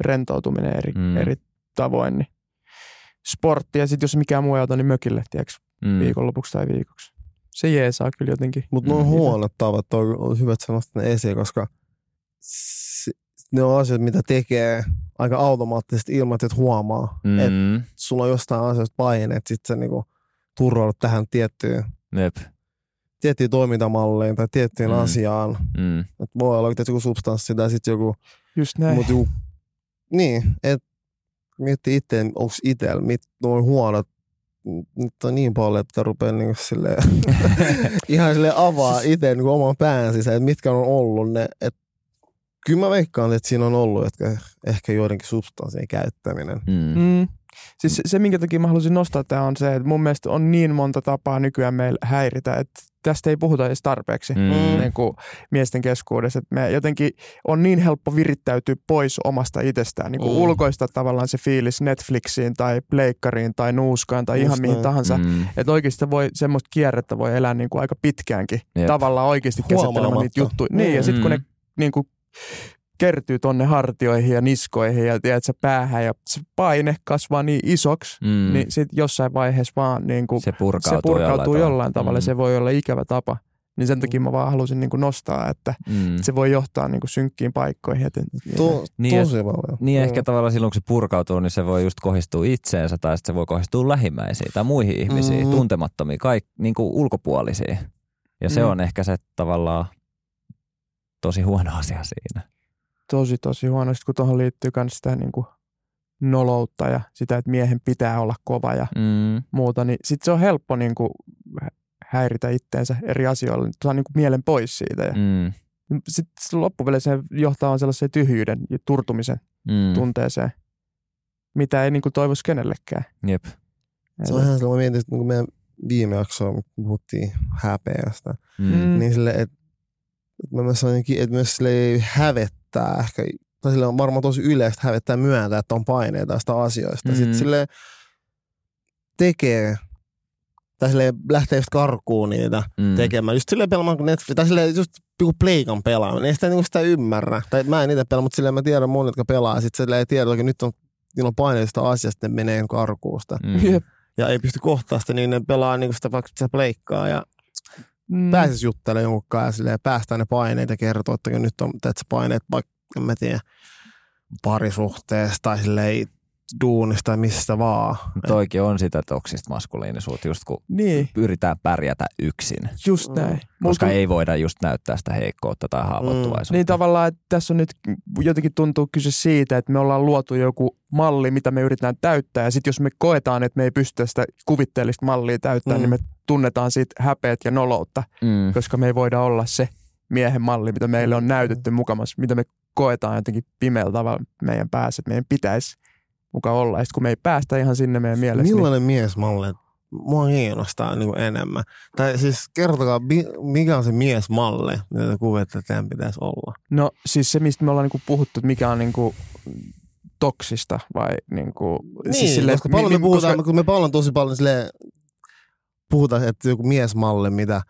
rentoutuminen eri, mm. eri tavoin, niin sportti ja sitten jos mikään muu ei auta, niin mökille, tiedätkö, mm. viikonlopuksi tai viikoksi. se jeesaa kyllä jotenkin. Mutta ne on Mm. huonot tavat, on, on hyvä, että sä nostat ne esiin, koska se, ne on asiat, mitä tekee aika automaattisesti ilman, että et huomaa. Mm. Et Mm, sulla on jostain asioista paineet, sit sä niinku turvaudut tähän tiettyyn, jep. tiettyyn toimintamalliin tai tiettyyn Mm. mm. asiaan. Mm, Et voi olla että joku substanssi tai sitten joku, Just näin. mut joku niin, että miettii itse, onko itsellä, mit noin huonot, nyt on niin paljon, että rupeaa niinku silleen, ihan silleen avaa itse niinku oman pään sisään, että mitkä on ollut ne, että kyllä mä veikkaan, että siinä on ollut että ehkä joidenkin substanssien käyttäminen. mm, Mm. Siis se, se, minkä takia mä halusin nostaa tämä on se, että mun mielestä on niin monta tapaa nykyään meillä häiritä, että tästä ei puhuta edes tarpeeksi Mm. niin kuin miesten keskuudessa. Että me jotenkin on niin helppo virittäytyä pois omasta itsestään, niin kuin Mm. ulkoista tavallaan se fiilis Netflixiin tai pleikkariin tai nuuskaan tai Just ihan mihin näin. tahansa. mm, Että oikeasti voi, semmoista kierrettä voi elää niin kuin aika pitkäänkin. Jep. Tavallaan oikeasti käsittelemään niitä juttuja. Niin, ja sitten kun ne Mm. niin kuin kertyy tonne hartioihin ja niskoihin ja tiedät, sä päähän ja se paine kasvaa niin isoksi, mm. mm. niin sitten jossain vaiheessa vaan niin kuin se purkautuu, se purkautuu jollain, jollain tavalla. Mm. Se voi olla ikävä tapa. Niin sen takia mä vaan halusin niin kuin nostaa, että Mm. se voi johtaa niin kuin synkkiin paikkoihin. Että, To, Niin, tosi paljon. Niin Mm. ehkä tavallaan silloin, kun se purkautuu, niin se voi just kohdistua itseensä tai sitten se voi kohdistua lähimmäisiin tai muihin ihmisiin, Mhm. tuntemattomiin, kaik, niin kuin ulkopuolisiin. Ja se Mm. on ehkä se tavallaan tosi huono asia siinä. Tosi tosi huonosti, kun tuohon liittyy myös sitä niin kuin noloutta ja sitä, että miehen pitää olla kova ja Mm. muuta, niin sitten se on helppo niin kuin häiritä itteensä eri asioilla, niin saa niin kuin mielen pois siitä. Ja Mm. sitten loppupeleissä se johtaa vaan sellaiseen tyhjyyden ja turtumisen Mm. tunteeseen, mitä ei niin kuin toivoisi kenellekään. Jep. Se on ihan sellainen, mä mietin, että kun meidän viime jaksoa puhuttiin häpeästä, Mm. Mm. niin sille, että, että mä myös sanoinkin, että myös sille ei hävettää ehkä, tai sille on varmaan tosi yleistä hävettää myöntää, että on paineita tästä asioista. Mm. Mm. Sitten sille tekee, tai sille lähtee just karkuun niitä Mm. tekemään. Just silleen pelaamaan kuin Netflix, tai silleen just joku pleikan pelaaminen. Ei sitä, niin sitä ymmärrä. Tai mä en itse pelaa, mutta silleen mä tiedän monet, jotka pelaa. Sitten silleen tiedä, että nyt on, niillä on paineista asiasta, ne menee karkuun sitä. Mm. Jep. Ja ei pysty kohtaa sitä, niin ne pelaa niin sitä vaikka sitä pleikkaa ja Mm. pääsis juttelemaan jonkun kanssa ja päästään ne paineet ja kertoo, että nyt on että paineet vaikka, en mä tiedä, parisuhteesta tai silleen duunista tai mistä vaan. Toikin on sitä toksista maskuliinisuutta, just kun Niin, yritetään pärjätä yksin. just Mm. näin. Koska Mulla- ei voida just näyttää sitä heikkoutta tai haavoittuvaisuutta. Niin tavallaan, että tässä on nyt jotenkin tuntuu kyse siitä, että me ollaan luotu joku malli, mitä me yritetään täyttää. Ja sitten jos me koetaan, että me ei pystytä sitä kuvitteellista mallia täyttää, Mm. niin me tunnetaan siitä häpeät ja noloutta, Mm. koska me ei voida olla se miehen malli, mitä meille on näytetty mukamas, mitä me koetaan jotenkin pimeällä tavalla meidän päässä, että meidän pitäisi mukaan olla. Ja sitten kun me ei päästä ihan sinne meidän mielessä, niin Millainen miesmalli? Mua kiinnostaa niin kuin enemmän. Tai siis kertokaa, mi- mikä on se miesmalli, mitä te kuvittelette, että teidän pitäisi olla? No siis se, mistä me ollaan niinku puhuttu, että mikä on niinku toksista vai niinku, Niin, siis silleen, koska paljon me mi- puhutaan, koska- kun me paljon tosi paljon silleen, puhutaan, että joku miesmalli, mitä,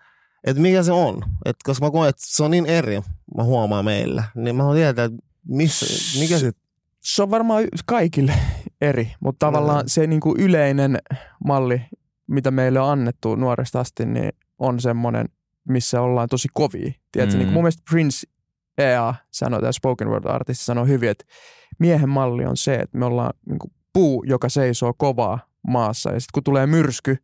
että mikä se on. Et koska mä koen, että se on niin eri, mä huomaan meillä, niin mä haluan tietää, että missä, mikä se, se on varmaan kaikille eri, mutta tavallaan Mm. se niinku yleinen malli, mitä meille on annettu nuoresta asti, niin on semmoinen, missä ollaan tosi kovia. Tiedätkö, Mm. niin kuin mun mielestä Prince EA sanoi, tämä spoken word artisti sanoi hyvin, että miehen malli on se, että me ollaan niinku puu, joka seisoo kovaa maassa. Ja sitten kun tulee myrsky,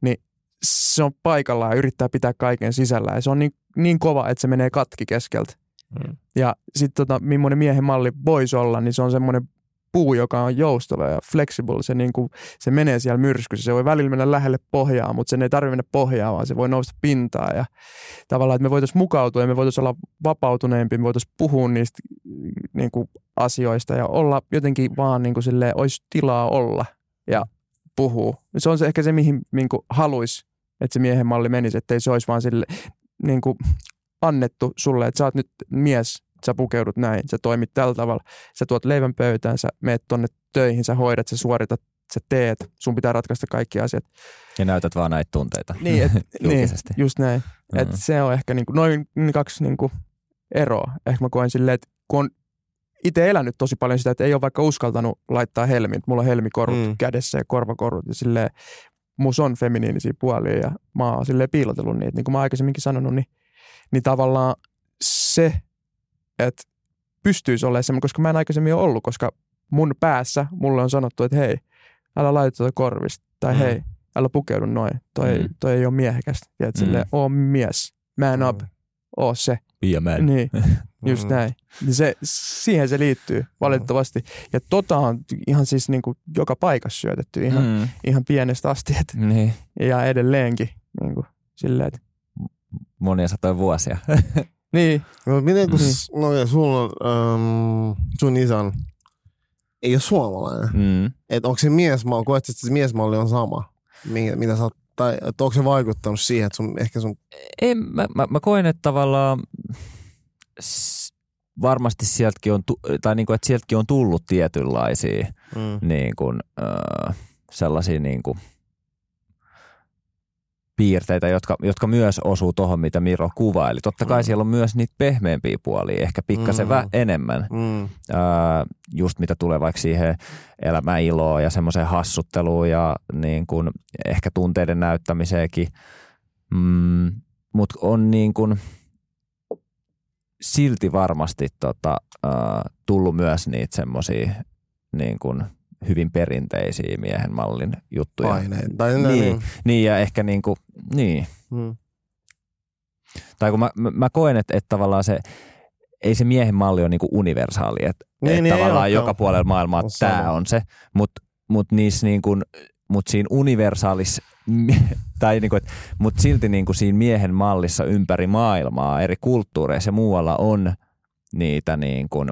niin se on paikallaan ja yrittää pitää kaiken sisällä. Ja se on niin, niin kova, että se menee katki keskeltä. Mm. Ja sitten tota, millainen miehen malli voisi olla, niin se on semmoinen puu, joka on joustava ja flexible. Se, niin kuin, se menee siellä myrskyssä. Se voi välillä mennä lähelle pohjaa, mutta sen ei tarvitse mennä pohjaan, vaan se voi nousta pintaan. Ja tavallaan, että me voitaisiin mukautua ja me voitaisiin olla vapautuneempi, me voitaisiin puhua niistä mm, niin kuin, asioista ja olla jotenkin vaan niin kuin silleen, olisi tilaa olla ja puhua. Se on se ehkä se, mihin niin haluaisi, että se miehen malli menisi, ettei se olisi vaan sille niin kuin, annettu sulle, että sä oot nyt mies, sä pukeudut näin, sä toimit tällä tavalla, sä tuot leivän pöytään, sä meet tonne töihin, sä hoidat, sä suoritat, sä teet, sun pitää ratkaista kaikki asiat. Ja näytät vaan näitä tunteita Niin, et, niin just näin. Mm. Et se on ehkä niinku, noin kaksi niinku eroa. Ehkä mä koen silleen, että kun on itse elänyt tosi paljon sitä, että ei ole vaikka uskaltanut laittaa helmin. Mulla on helmikorut Mm. mm. kädessä ja korvakorut ja silleen, mus on feminiinisiä puolia ja mä oon silleen piilotellut niitä. Niin kuin mä aikaisemminkin sanonut, niin, niin tavallaan se, että pystyisi olemaan semmoinen, koska mä en aikaisemmin ole ollut, koska mun päässä mulle on sanottu, että hei, älä laita tuota korvista, tai mm. hei, älä pukeudu noin, toi, mm. toi ei ole miehekästä. Tiedät, mm. silleen, oo mies, man up, mm. oo se. Be a man. Niin, just mm. näin. Se, siihen se liittyy valitettavasti. Ja tota on ihan siis niin kuin joka paikassa syötetty ihan, mm. ihan pienestä asti. Et, niin. Ja edelleenkin niin kuin, silleen, että Monia satoja vuosia. niin, No, miten kun, s- no ja sulla on, um, sun isän ei ole suomalainen. mm. Et onko se miesmalli, koet, että se miesmalli on sama? Minkä, mitä sä oot, tai että onko se vaikuttanut siihen, että sun, ehkä sun, En, mä, mä, mä koen, että tavallaan varmasti sieltäkin on, tai niin kuin, että sieltäkin on tullut tietynlaisia mm. niin kuin, äh, sellaisia niin kuin, piirteitä, jotka, jotka myös osuu tuohon, mitä Miro kuvaili. Totta kai Mm. siellä on myös niitä pehmeämpiä puolia, ehkä pikkasen Mm. mm. enemmän. Mm. Ää, just mitä tulee vaikka siihen elämän iloon ja semmoiseen hassutteluun ja niin kuin ehkä tunteiden näyttämiseenkin. Mm, Mutta on niin kuin silti varmasti tota, ää, tullut myös niitä semmoisia niin kuin hyvin perinteisiä miehen mallin juttuja. paineita. Tai, Niin. niin. Niin ja ehkä niin kuin, niin. Mm. Tai kun mä, mä, koen, että, että tavallaan se, ei se miehen malli ole niinku universaali, että Niin, niin, niin, tavallaan ei joka olekaan. puolella maailmaa On tämä sama. on se, mutta mut niissä niinku, mut siinä universaalis, tai niinku, et, mut silti niinku siinä miehen mallissa ympäri maailmaa, eri kulttuureissa ja muualla on niitä niinku,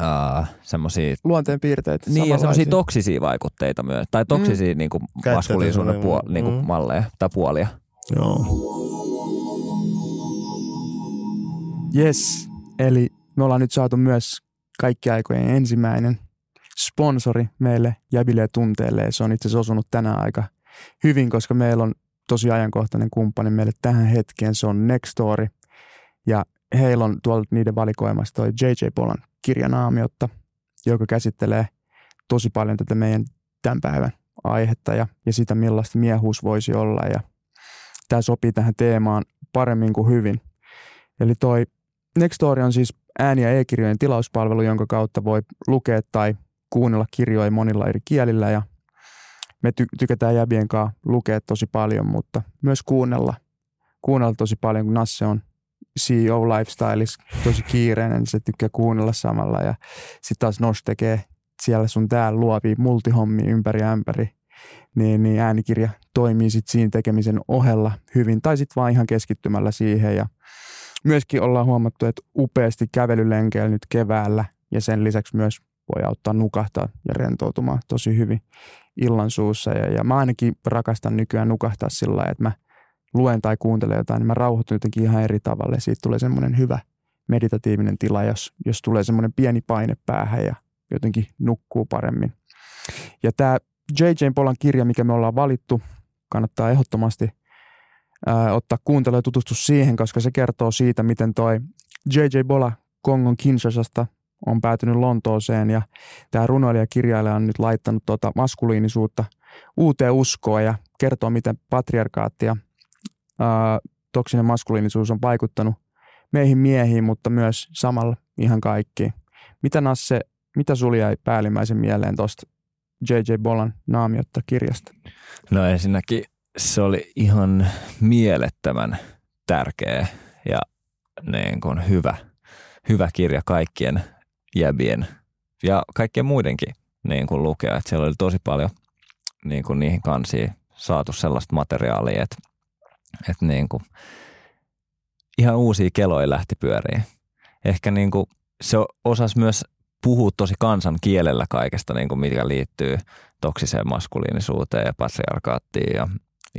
uh, semmoisia luonteen piirteet. niin, ja semmoisia toksisia vaikutteita myös, tai toksisia mm. niinku maskuliisuuden Käyttäytyminen, puol- niinku mm. malleja tai puolia. Joo. Yes, eli me ollaan nyt saatu myös kaikki aikojen ensimmäinen sponsori meille Jäbille Tunteelle. Se on itse asiassa osunut tänään aika hyvin, koska meillä on tosi ajankohtainen kumppani meille tähän hetkeen. Se on Nextory. Ja heillä on tuolta niiden valikoimassa toi JJ Polan kirjanaamiotta, joka käsittelee tosi paljon tätä meidän tämän päivän aihetta ja, ja sitä, millaista miehuus voisi olla. Ja tämä sopii tähän teemaan paremmin kuin hyvin. Eli toi Nextory on siis ääni- ja e-kirjojen tilauspalvelu, jonka kautta voi lukea tai kuunnella kirjoja monilla eri kielillä ja me ty- tykätään jäbien kanssa lukea tosi paljon, mutta myös kuunnella, kuunnella tosi paljon, kun Nasse on CEO Lifestyleissa tosi kiireinen, niin se tykkää kuunnella samalla. Ja sitten taas Nos tekee siellä sun täällä luovia multihommia ympäri ämpäri, niin, niin äänikirja toimii sitten siinä tekemisen ohella hyvin. Tai sitten vaan ihan keskittymällä siihen. Ja myöskin ollaan huomattu, että upeasti kävelylenkeillä nyt keväällä ja sen lisäksi myös voi auttaa nukahtaa ja rentoutumaan tosi hyvin illan suussa. Ja, ja mä ainakin rakastan nykyään nukahtaa sillä lailla, että mä luen tai kuuntelen jotain, niin mä rauhoitun jotenkin ihan eri tavalla ja siitä tulee semmoinen hyvä meditatiivinen tila, jos, jos tulee semmoinen pieni paine päähän ja jotenkin nukkuu paremmin. Ja tämä J.J. Polan kirja, mikä me ollaan valittu, kannattaa ehdottomasti ää, ottaa kuuntelu ja tutustua siihen, koska se kertoo siitä, miten toi J.J. Bola Kongon Kinshasasta on päätynyt Lontooseen ja tämä runoilija kirjailija on nyt laittanut tuota maskuliinisuutta uuteen uskoon ja kertoo, miten patriarkaatti ja ää, toksinen maskuliinisuus on vaikuttanut meihin miehiin, mutta myös samalla ihan kaikkiin. Mitä Nasse, mitä sulla jäi päällimmäisen mieleen tuosta J.J. Bolan naamiotta kirjasta? No ensinnäkin se oli ihan mielettömän tärkeä ja niin kuin hyvä, hyvä kirja kaikkien jäbien ja kaikkien muidenkin niin kuin lukea. Että siellä oli tosi paljon niin kuin niihin kansiin saatu sellaista materiaalia, että, että niin kuin ihan uusia keloja lähti pyöriin. Ehkä niin kuin se osasi myös puhua tosi kansan kielellä kaikesta, niin kuin mikä liittyy toksiseen maskuliinisuuteen ja patriarkaattiin ja,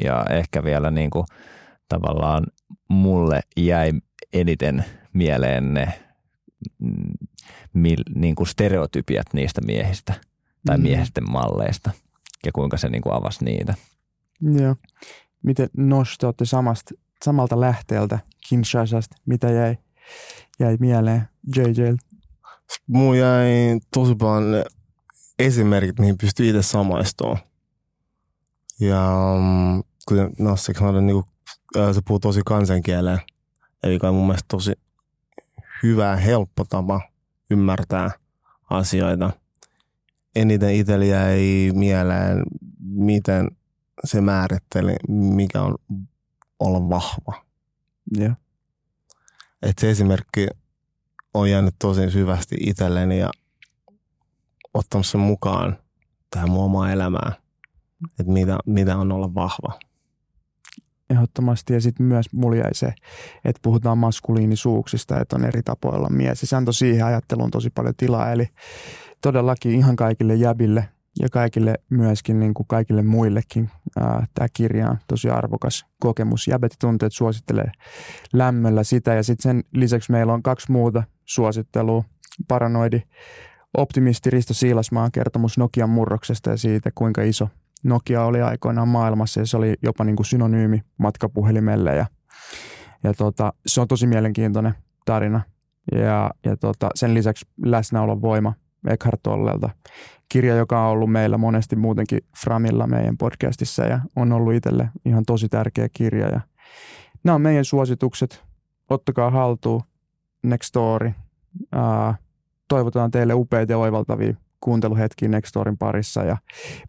ja ehkä vielä niin kuin tavallaan mulle jäi eniten mieleen ne mm, niin kuin stereotypiat niistä miehistä tai Mm. miesten malleista ja kuinka se niin kuin avasi niitä. Joo. Miten Nos, olette samasta, samalta lähteeltä Kinshasasta, mitä jäi, jäi mieleen JJ? Mun jäi tosi paljon esimerkit, mihin pystyy itse samaistumaan. Ja mm, kuten Nassik sanoi, niin se puhuu tosi kansankieleen. Eli kai mun mielestä tosi hyvä helppo tapa ymmärtää asioita. Eniten itsellä jäi mieleen, miten se määritteli, mikä on olla vahva. Joo. Et se esimerkki on jäänyt tosi syvästi itselleni ja ottanut sen mukaan tähän mun omaan elämään, että mitä, mitä on olla vahva. Ehdottomasti ja sitten myös mulla jäi se, että puhutaan maskuliinisuuksista, että on eri tapoilla mies. Ja se antoi siihen ajatteluun tosi paljon tilaa, eli todellakin ihan kaikille jäbille ja kaikille myöskin niin kuin kaikille muillekin tämä kirja on tosi arvokas kokemus. Jäbet tunteet suosittelee lämmöllä sitä ja sitten sen lisäksi meillä on kaksi muuta suosittelua. Paranoidi optimisti Risto Siilasmaan kertomus Nokian murroksesta ja siitä, kuinka iso Nokia oli aikoinaan maailmassa ja se oli jopa niin kuin synonyymi matkapuhelimelle ja, ja tota, se on tosi mielenkiintoinen tarina. Ja, ja tota, sen lisäksi läsnäolon voima Eckhart Tollelta. Kirja, joka on ollut meillä monesti muutenkin Framilla meidän podcastissa ja on ollut itselle ihan tosi tärkeä kirja. Ja nämä on meidän suositukset. Ottakaa haltuun. Next Story. Uh, toivotaan teille upeita ja oivaltavia kuunteluhetkiä Nextorin parissa ja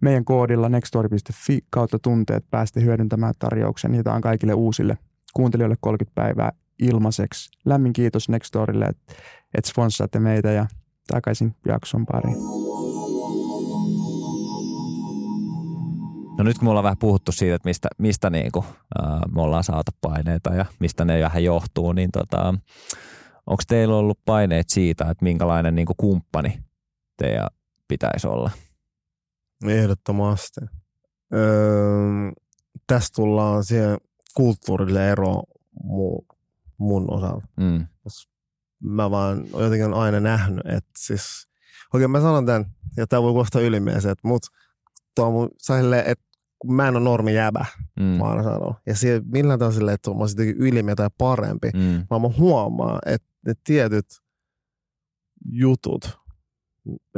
meidän koodilla nextori.fi kautta tunteet päästä hyödyntämään tarjouksen. Niitä on kaikille uusille kuuntelijoille 30 päivää ilmaiseksi. Lämmin kiitos Nextorille, että et sponssaatte meitä ja takaisin jakson pariin. No nyt kun me ollaan vähän puhuttu siitä, että mistä, mistä niin kuin, äh, me ollaan saatu paineita ja mistä ne vähän johtuu, niin tota, onko teillä ollut paineet siitä, että minkälainen niin kuin kumppani teidän pitäisi olla? Ehdottomasti. Öö, tästä tullaan siihen kulttuurille ero mun, mun osalta. Mm. Mä vaan jotenkin aina nähnyt, että siis, oikein mä sanon tämän, ja tämä voi kuulostaa ylimieliseltä, mutta tuo mun silleen, että mä en ole normi jäbä, mm. mä aina sanon. Ja se millään tavalla silleen, että mä olisin jotenkin ylimiä tai parempi, Mm. vaan mä huomaan, että ne tietyt jutut,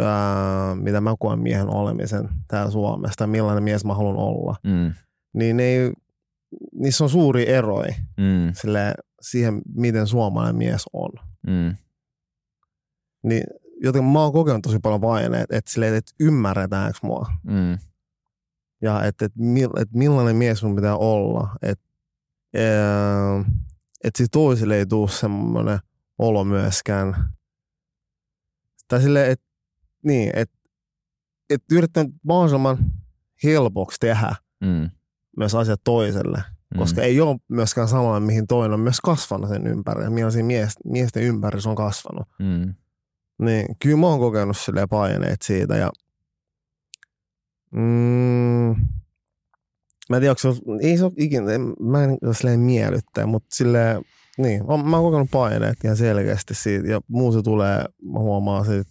ää, mitä mä koen miehen olemisen täällä Suomessa, tai millainen mies mä haluan olla, Mm. niin ne ei, niissä on suuri eroi Mm. sille, siihen, miten suomalainen mies on. Mm. Niin joten mä oon kokenut tosi paljon paineet, että, silleen, että ymmärretäänkö mua. Mm. Ja että, että, mill- että millainen mies mun pitää olla. Että, että sit toisille ei tule semmoinen olo myöskään. Tai silleen, että niin, että, että yrittää mahdollisimman helpoksi tehdä Mm. myös asiat toiselle. Mm. Koska ei ole myöskään sama, mihin toinen on myös kasvanut sen ympärillä. Millaisia mies, miesten ympärillä se on kasvanut. Mm. Niin, kyllä mä oon kokenut silleen paineet siitä ja mm, mä en tiedä, onko se, ei se ole ikinä, mä en ole silleen miellyttäjä, mutta silleen, niin, on, mä oon kokenut paineet ihan selkeästi siitä ja muu se tulee, mä huomaan siitä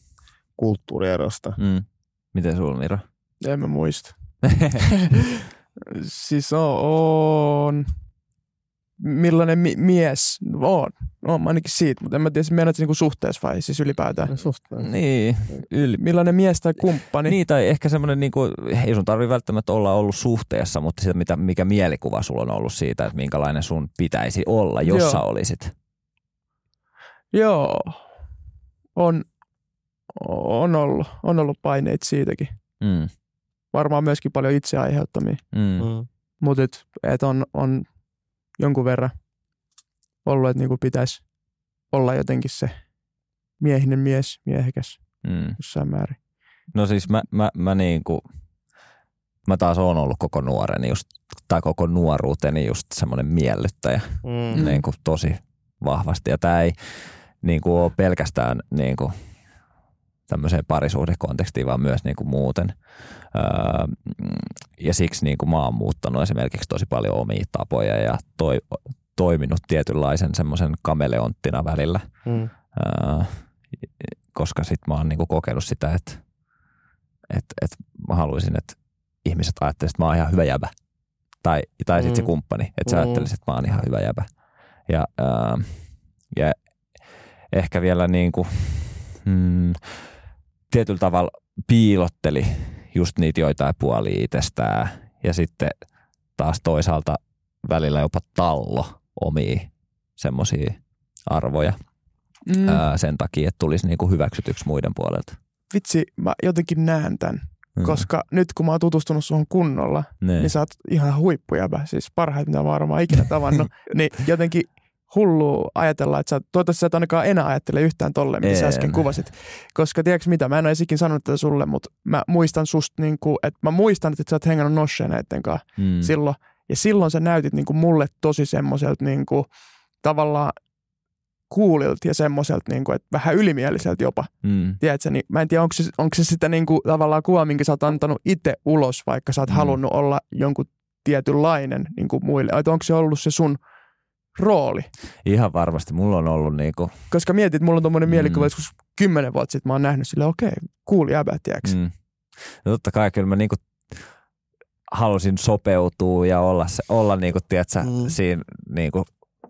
kulttuurierosta. Mm. Miten sulla, Miro? En mä muista. siis on, on millainen mi- mies on. On mä ainakin siitä, mutta en mä tiedä, meinaat niinku suhteessa vai siis ylipäätään. Susta. niin, yli. Millainen mies tai kumppani. Niin, tai ehkä semmoinen, niin kuin, ei sun tarvi välttämättä olla ollut suhteessa, mutta siitä, mitä, mikä mielikuva sulla on ollut siitä, että minkälainen sun pitäisi olla, jos Joo. sä olisit. Joo, on, on, ollut, on ollut paineita siitäkin. Mm. Varmaan myöskin paljon itse aiheuttamia. Mm. Mm. Mutta et, et on, on jonkun verran ollut, että niinku pitäisi olla jotenkin se miehinen mies, miehekäs Mm. jossain määrin. No siis mä, mä, mä niin kuin, mä taas oon ollut koko nuoreni just, tai koko nuoruuteni just semmoinen miellyttäjä Mm. Mm. niin kuin tosi vahvasti. Ja tämä ei niin kuin ole pelkästään niin kuin tämmöiseen parisuhdekontekstiin, vaan myös niin kuin muuten. Öö, ja siksi niin kuin mä oon muuttanut esimerkiksi tosi paljon omia tapoja ja toi, toiminut tietynlaisen semmoisen kameleonttina välillä, Mm. öö, koska sit mä oon niin kuin kokenut sitä, että et, et mä haluaisin, että ihmiset ajattelisivat, että mä oon ihan hyvä jäbä. Tai, tai sitten se Mm. kumppani, että sä Mm. ajattelisit, että mä oon ihan hyvä jäbä. Ja, ää, ja ehkä vielä niin kuin, mm, tietyllä tavalla piilotteli just niitä joitain puolia itsestään ja sitten taas toisaalta välillä jopa tallo omii semmoisia arvoja Mm, ää, sen takia, että tulisi niinku hyväksytyksi muiden puolelta. vitsi, mä jotenkin näen tämän, Mm. koska nyt kun mä oon tutustunut suhun kunnolla, niin. niin sä oot ihan huippujäbä, siis parhaita, mitä mä oon varmaan ikinä tavannut, niin jotenkin hullu ajatella, että sä, toivottavasti sä et ainakaan enää ajattele yhtään tolle, mitä sä En. äsken kuvasit. Koska tiedätkö mitä, mä en ole esikin sanonut tätä sulle, mutta mä muistan susta, niin kuin, että mä muistan, että sä oot hengannut nosheen näiden kanssa mm. silloin. Ja silloin sä näytit niin kuin mulle tosi semmoiselta niin kuin, tavallaan kuulilta ja semmoiselta, niin kuin, että vähän ylimieliseltä jopa. mm. Tiedätkö, niin mä en tiedä, onko se, onko se sitä niin kuin, tavallaan kuva, minkä sä oot antanut itse ulos, vaikka sä oot mm. halunnut olla jonkun tietynlainen niin kuin muille. Että onko se ollut se sun rooli? Ihan varmasti. Mulla on ollut niinku, Koska mietit, mulla on tommonen Mm. mm. mielikuva, joskus kymmenen vuotta sitten mä oon nähnyt sille, okei, okay, cool jäbä? Mm. mm. no totta kai kyllä mä niinku halusin sopeutua ja olla, se, olla niinku, tiedätkö, mm. Mm. siinä niinku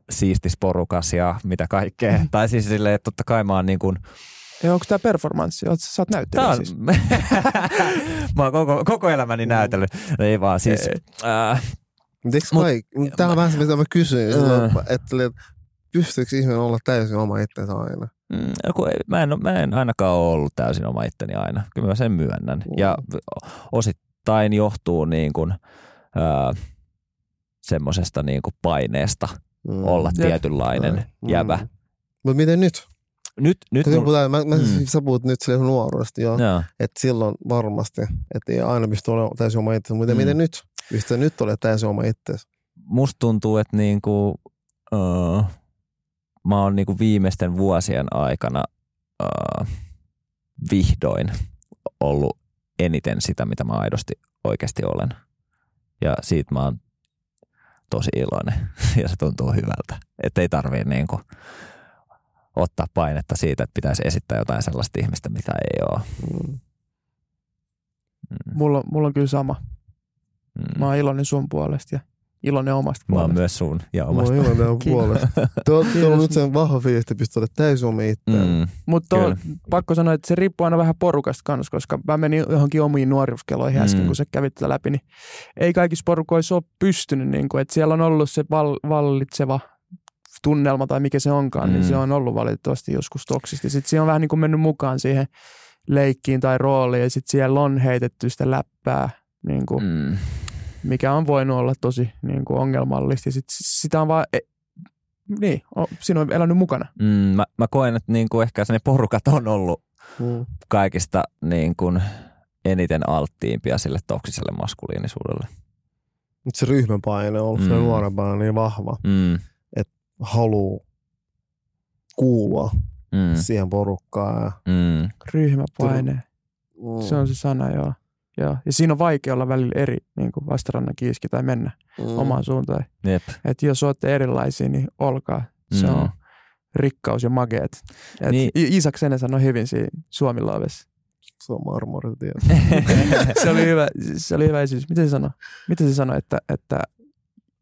siistis porukas ja mitä kaikkea. tai siis silleen, että totta kai mä oon niinku, Ja onko tämä performanssi? Oot, sä oot näyttelijä on, siis. mä oon koko, koko elämäni näytellyt. Ei vaan siis, Ei. äh, Mutta eikö Mut- kaikki, tämä on vähän se, mitä mä kysyin, Mm. että, että pystyykö ihminen olla täysin oma itsensä aina? Mm, kun ei- mä, en, mä en ainakaan ole ollut täysin oma itteni aina. Kyllä mä sen myönnän. Mm. Ja osittain johtuu niin kuin, ää, semmoisesta niin kuin paineesta Mm. olla Jep. tietynlainen Mm. jävä. Mutta miten nyt? Nyt, nyt mulla, puhutaan, mä, mä, Mm. sä puhut nyt silleen nuoruudesta, joo. Että silloin varmasti, että ei aina pysty olemaan täysin oma itsensä. Mutta mm. miten nyt? Pystyy nyt olemaan täysin oma itsensä. musta tuntuu, että niin kuin, uh, mä oon niin kuin viimeisten vuosien aikana uh, vihdoin ollut eniten sitä, mitä mä aidosti oikeasti olen. Ja siitä mä oon tosi iloinen ja se tuntuu hyvältä. Että ei tarvii niin kuin ottaa painetta siitä, että pitäisi esittää jotain sellaista ihmistä, mitä ei ole. Mm. Mm. Mulla, mulla on kyllä sama. Mm. Mä oon iloinen sun puolesta ja iloinen omasta Mä oon puolesta. myös sun ja Mä omasta. oon iloinen puolesta. Te olette ollut nyt sen vahva fiilis, että pystyt olemaan täysin. Mm. Mutta pakko sanoa, että se riippuu aina vähän porukasta kanssa, koska mä menin johonkin omiin nuoruuskeloihin äsken, Mm. kun sä kävit tätä läpi, niin ei kaikissa porukoissa ole pystynyt, niin kuin, että siellä on ollut se val, vallitseva tunnelma tai mikä se onkaan, mm. niin Mm. se on ollut valitettavasti joskus toksista. Sitten siinä on vähän niin kuin mennyt mukaan siihen leikkiin tai rooliin ja sitten siellä on heitetty sitä läppää, niin kuin, mm. Mikä on voinut olla tosi niin kuin ongelmallista. Sit, sitä on vaan, e, niin, o, siinä on elänyt mukana. Mm, mä, mä koen, että niinku ehkä ne porukat on ollut Mm. kaikista niin kuin eniten alttiimpia sille toksiselle maskuliinisuudelle. Nyt se ryhmäpaine on ollut Mm. nuorempana niin vahva. Mm, Haluu kuulua mm, mm. siihen porukkaan. Ja, mm, Ryhmäpaine. mm. Se on se sana, joo. Joo. Ja siinä on vaikea olla välillä eri, niin kuin vastarannan kiiski tai mennä mm. omaan suuntaan. jep. Että jos olette erilaisia, niin olkaa. Se Mm. mm. on rikkaus ja mageet. Et Niin. Isak Sene sanoi hyvin siinä Suomi-laavessa. Se on marmori, se oli hyvä, se oli hyvä esitys. Miten se sanoi? Miten se sanoi, että, että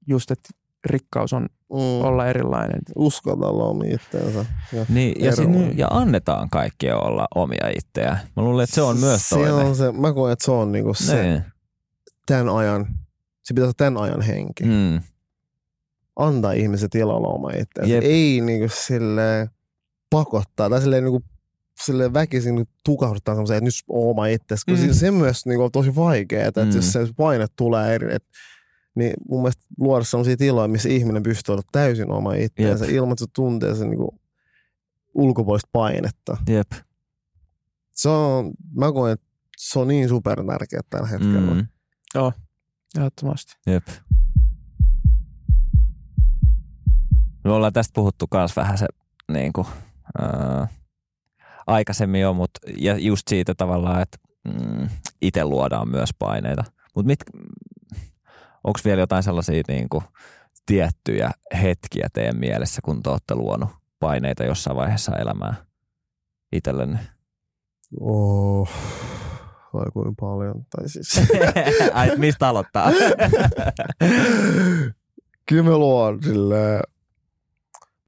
just, että rikkaus on Mm. olla erilainen. Uskotella omia itteensä. Ja Niin, ja, sit, ja annetaan kaikkien olla omia itseään. Mä luulen, että se on myös se toinen. on se, mä koen, että se on niinku se Niin. tämän ajan, se pitäisi olla tämän ajan henki. Mm. Antaa ihmiset tilalla oma itseensä. Jep. Ei niinku silleen pakottaa tai silleen niinku sille väkisin niinku tukahduttaa semmoiseen, että nyt on oma itsesi, kun Mm. se myös niinku on tosi vaikeaa, että Mm. jos se paine tulee eri, et, niin mun mielestä luoda sellaisia tiloja, missä ihminen pystyy olla täysin oma itseensä ilman, että se tuntee sen niinku ulkopuolista painetta. jep. Se on, mä koen, että se on niin super tärkeää tällä hetkellä. Mm, Ehdottomasti. jep. Me ollaan tästä puhuttu kans vähän se niin kuin, ää, aikaisemmin jo, mutta ja just siitä tavallaan, että mm, itse luodaan myös paineita. Mutta mit, onko vielä jotain sellaisia niin kuin, tiettyjä hetkiä teidän mielessä, kun te olette luonut paineita jossain vaiheessa elämää itsellenne? Oh, vai kuinka paljon. Tai siis. Ai, mistä aloittaa? Kyllä mä luon silleen.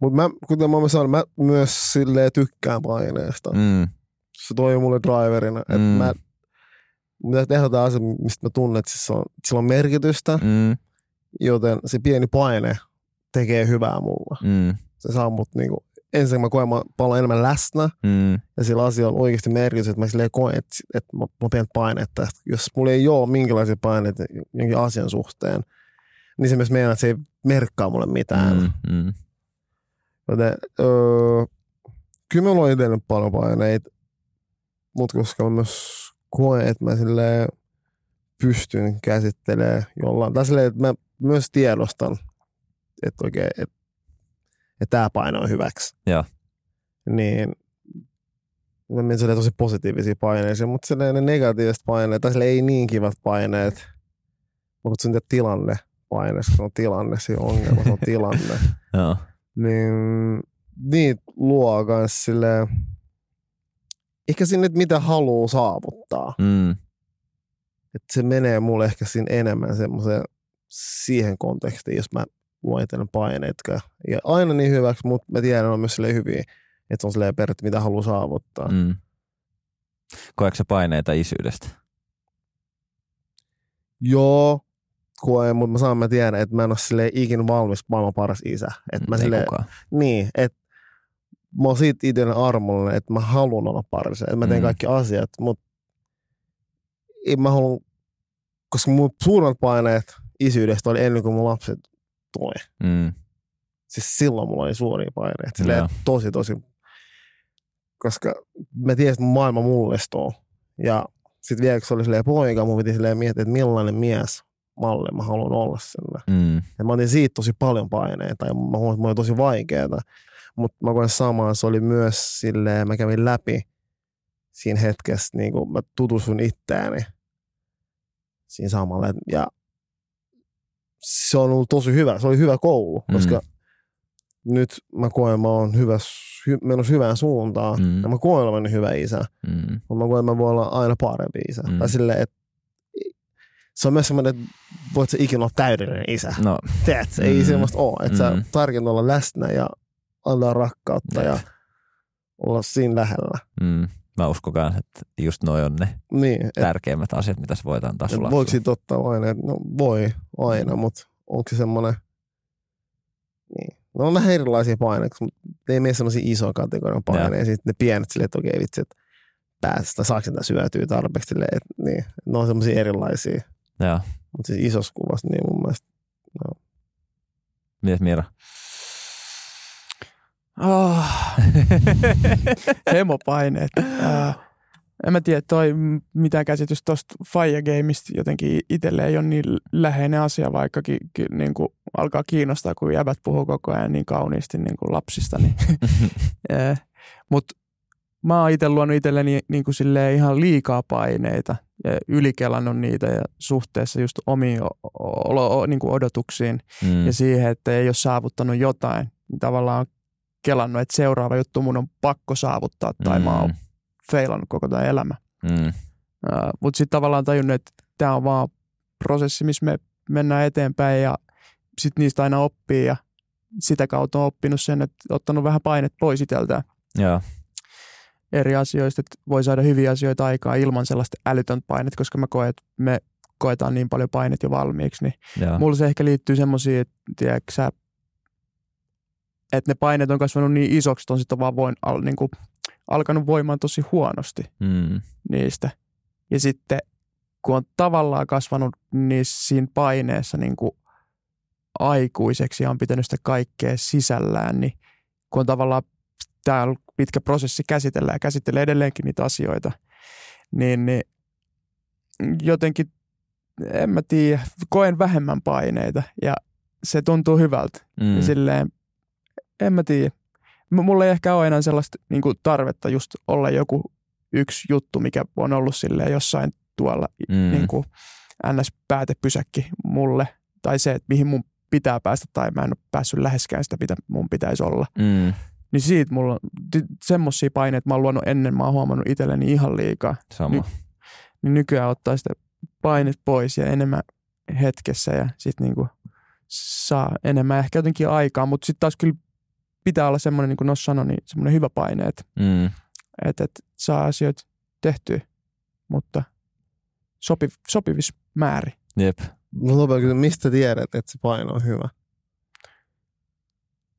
Mutta mä, kuten mä sanoin, mä myös silleen tykkään paineesta. Mm. Se toi mulle driverina. Mm. Mm. Mä, mitä tehdä jotain asia, mistä mä tunnen, että siis on, sillä on merkitystä, Mm, joten se pieni paine tekee hyvää mulla. mm, Se saa mut niinku, ensin mä koen mä paljon enemmän läsnä mm, ja sillä asialla on oikeasti merkitys, että mä silleen koen, että, että mä, mä pidän painetta. Jos mulla ei ole minkälaisia paineita jonkin asian suhteen, niin se myös meinaa, että se ei merkkaa mulle mitään. mm, mm, Joten öö, kyllä mulla on itselle paljon paineita, mutta koska mä myös koen, että mä silleen pystyn käsittelemään jollain, tai silleen, että mä myös tiedostan, että oikein, että, että tämä paine on hyväksi. Joo. Niin mä menen silleen tosi positiivisia paineisia, mutta silleen ne negatiiviset paineet, tai ei niin kivat paineet, mä kutsun niitä tilanne paineessa, se on tilanne, se ongelma, se on tilanne joo. niin niitä luo kans silleen, ehkä sinne, että mitä haluaa saavuttaa. Mm, Että se menee mulle ehkä siinä enemmän semmoiseen siihen kontekstiin, jos mä luen paineet. jotka- Ja aina niin hyväksi, mutta mä tiedän, on myös hyviä, että se on silleen periaatteessa, mitä haluaa saavuttaa. Mm. mm. Koetko paineita isyydestä? Joo, koen, mutta mä saan mä tiedän, että mä en ole silleen ikinä valmis maailman paras isä. Että mä Ei silleen, kukaan. Niin, että mä oon siitä itselleni armollinen, että mä haluan olla paras, että mä teen Mm. kaikki asiat, mutta en mä halua, koska mun suurimmat paineet isyydestä oli ennen kuin mun lapset tuli. Mm, Siis silloin mulla oli suuria paineita, silleen Joo. tosi tosi, koska mä tiesin, että maailma mullistuu. Ja sitten vielä kun se oli silleen poika, mun piti silleen miettiä, että millainen mies malli mä haluan olla sille. mm, Ja mä otin siitä tosi paljon paineita ja mä huomasin, että mulla oli tosi vaikeaa. Mutta mä koen samaa, se oli myös silleen, mä kävin läpi siinä hetkessä, niin kuin mä tutustuin itteeni siinä samalla. Ja se on ollut tosi hyvä, se oli hyvä koulu, Mm. koska nyt mä koen, mä oon hyvä, hy, menossa hyvään suuntaan. Mm. Ja mä koen olevani hyvä isä, mm, mutta mä koen, mä voin olla aina parempi isä. Mm. Tai silleen, että se on myös semmoinen, että voit sä ikinä olla täydellinen isä. no, Tiedätkö, ei Mm. semmoista ole. Että Mm. sä olla läsnä ja antaa rakkautta ja olla siinä lähellä. mm. Mä uskon että just noi on ne Niin, et, tärkeimmät asiat, mitä sä voit antaa sun voiko siitä ottaa aina, no voi aina, mutta onko se semmoinen, niin. No on vähän erilaisia paineita, mutta ei mene semmoisia isoja kategorian paineja. Ja sitten ne pienet silleen, että okei vitsi, että päästä, saako sitä syötyä tarpeeksi silleen, että niin, ne on semmoisia erilaisia. Joo. Mutta siis isossa kuvassa, niin mun mielestä, Mites Mira? Oh, hemopaineet. Äh, en mä tiedä, toi mitään käsitys tuosta Fire Gameista jotenkin itselle ei ole niin läheinen asia, vaikkakin ky- niin kuin alkaa kiinnostaa, kun jäbät puhuu koko ajan niin kauniisti niin kuin lapsista. Niin. Mutta mä oon itse luonut itselleni niin kuin silleen ihan liikaa paineita ja ylikelannut niitä ja suhteessa just omiin o- o- o- niin kuin odotuksiin mm, ja siihen, että ei ole saavuttanut jotain. Tavallaan kelannut, että seuraava juttu mun on pakko saavuttaa tai mä oon feilannut koko tämä elämä. mm, Mutta sitten tavallaan tajunnut, että tämä on vaan prosessi, missä me mennään eteenpäin ja sitten niistä aina oppii ja sitä kautta on oppinut sen, että ottanut vähän painet pois itseltään Joo. eri asioista, että voi saada hyviä asioita aikaa ilman sellaista älytöntä painet, koska mä koen, että me koetaan niin paljon painet jo valmiiksi, niin Joo. Mulla se ehkä liittyy semmoisiin, että, tiedätkö, sä, että ne paineet on kasvanut niin isoksi, että on sitten vaan voin, al, niin kuin, alkanut voimaan tosi huonosti Mm, niistä. Ja sitten kun on tavallaan kasvanut niissä siinä paineessa niin kuin aikuiseksi ja on pitänyt sitä kaikkea sisällään, niin kun on tavallaan tämä pitkä prosessi käsitellä ja käsittelee edelleenkin niitä asioita, niin, niin jotenkin, en mä tiedä, koen vähemmän paineita ja se tuntuu hyvältä. mm, Ja silleen, en mä tiedä. Mulla ei ehkä ole enää sellaista niin kuin tarvetta just olla joku yksi juttu, mikä on ollut silleen jossain tuolla mm, niin kuin NS-päätepysäkki mulle. Tai se, että mihin mun pitää päästä tai mä en ole päässyt läheskään sitä, mitä mun pitäisi olla. mm, Niin siitä mulla on semmosia paineita, mä oon luonut ennen, mä oon huomannut itselleni ihan liikaa. sama. Niin nykyään ottaa sitä painet pois ja enemmän hetkessä ja sitten niinku saa enemmän ehkä jotenkin aikaa, mutta sitten taas kyllä pitää olla semmoinen, niin kuin Nos sanoi, niin semmoinen hyvä paine, että, Mm, että, että saa asioita tehtyä, mutta sopi, sopivis määri. Jep. Loppujen kysyä, mistä tiedät, että se paino on hyvä?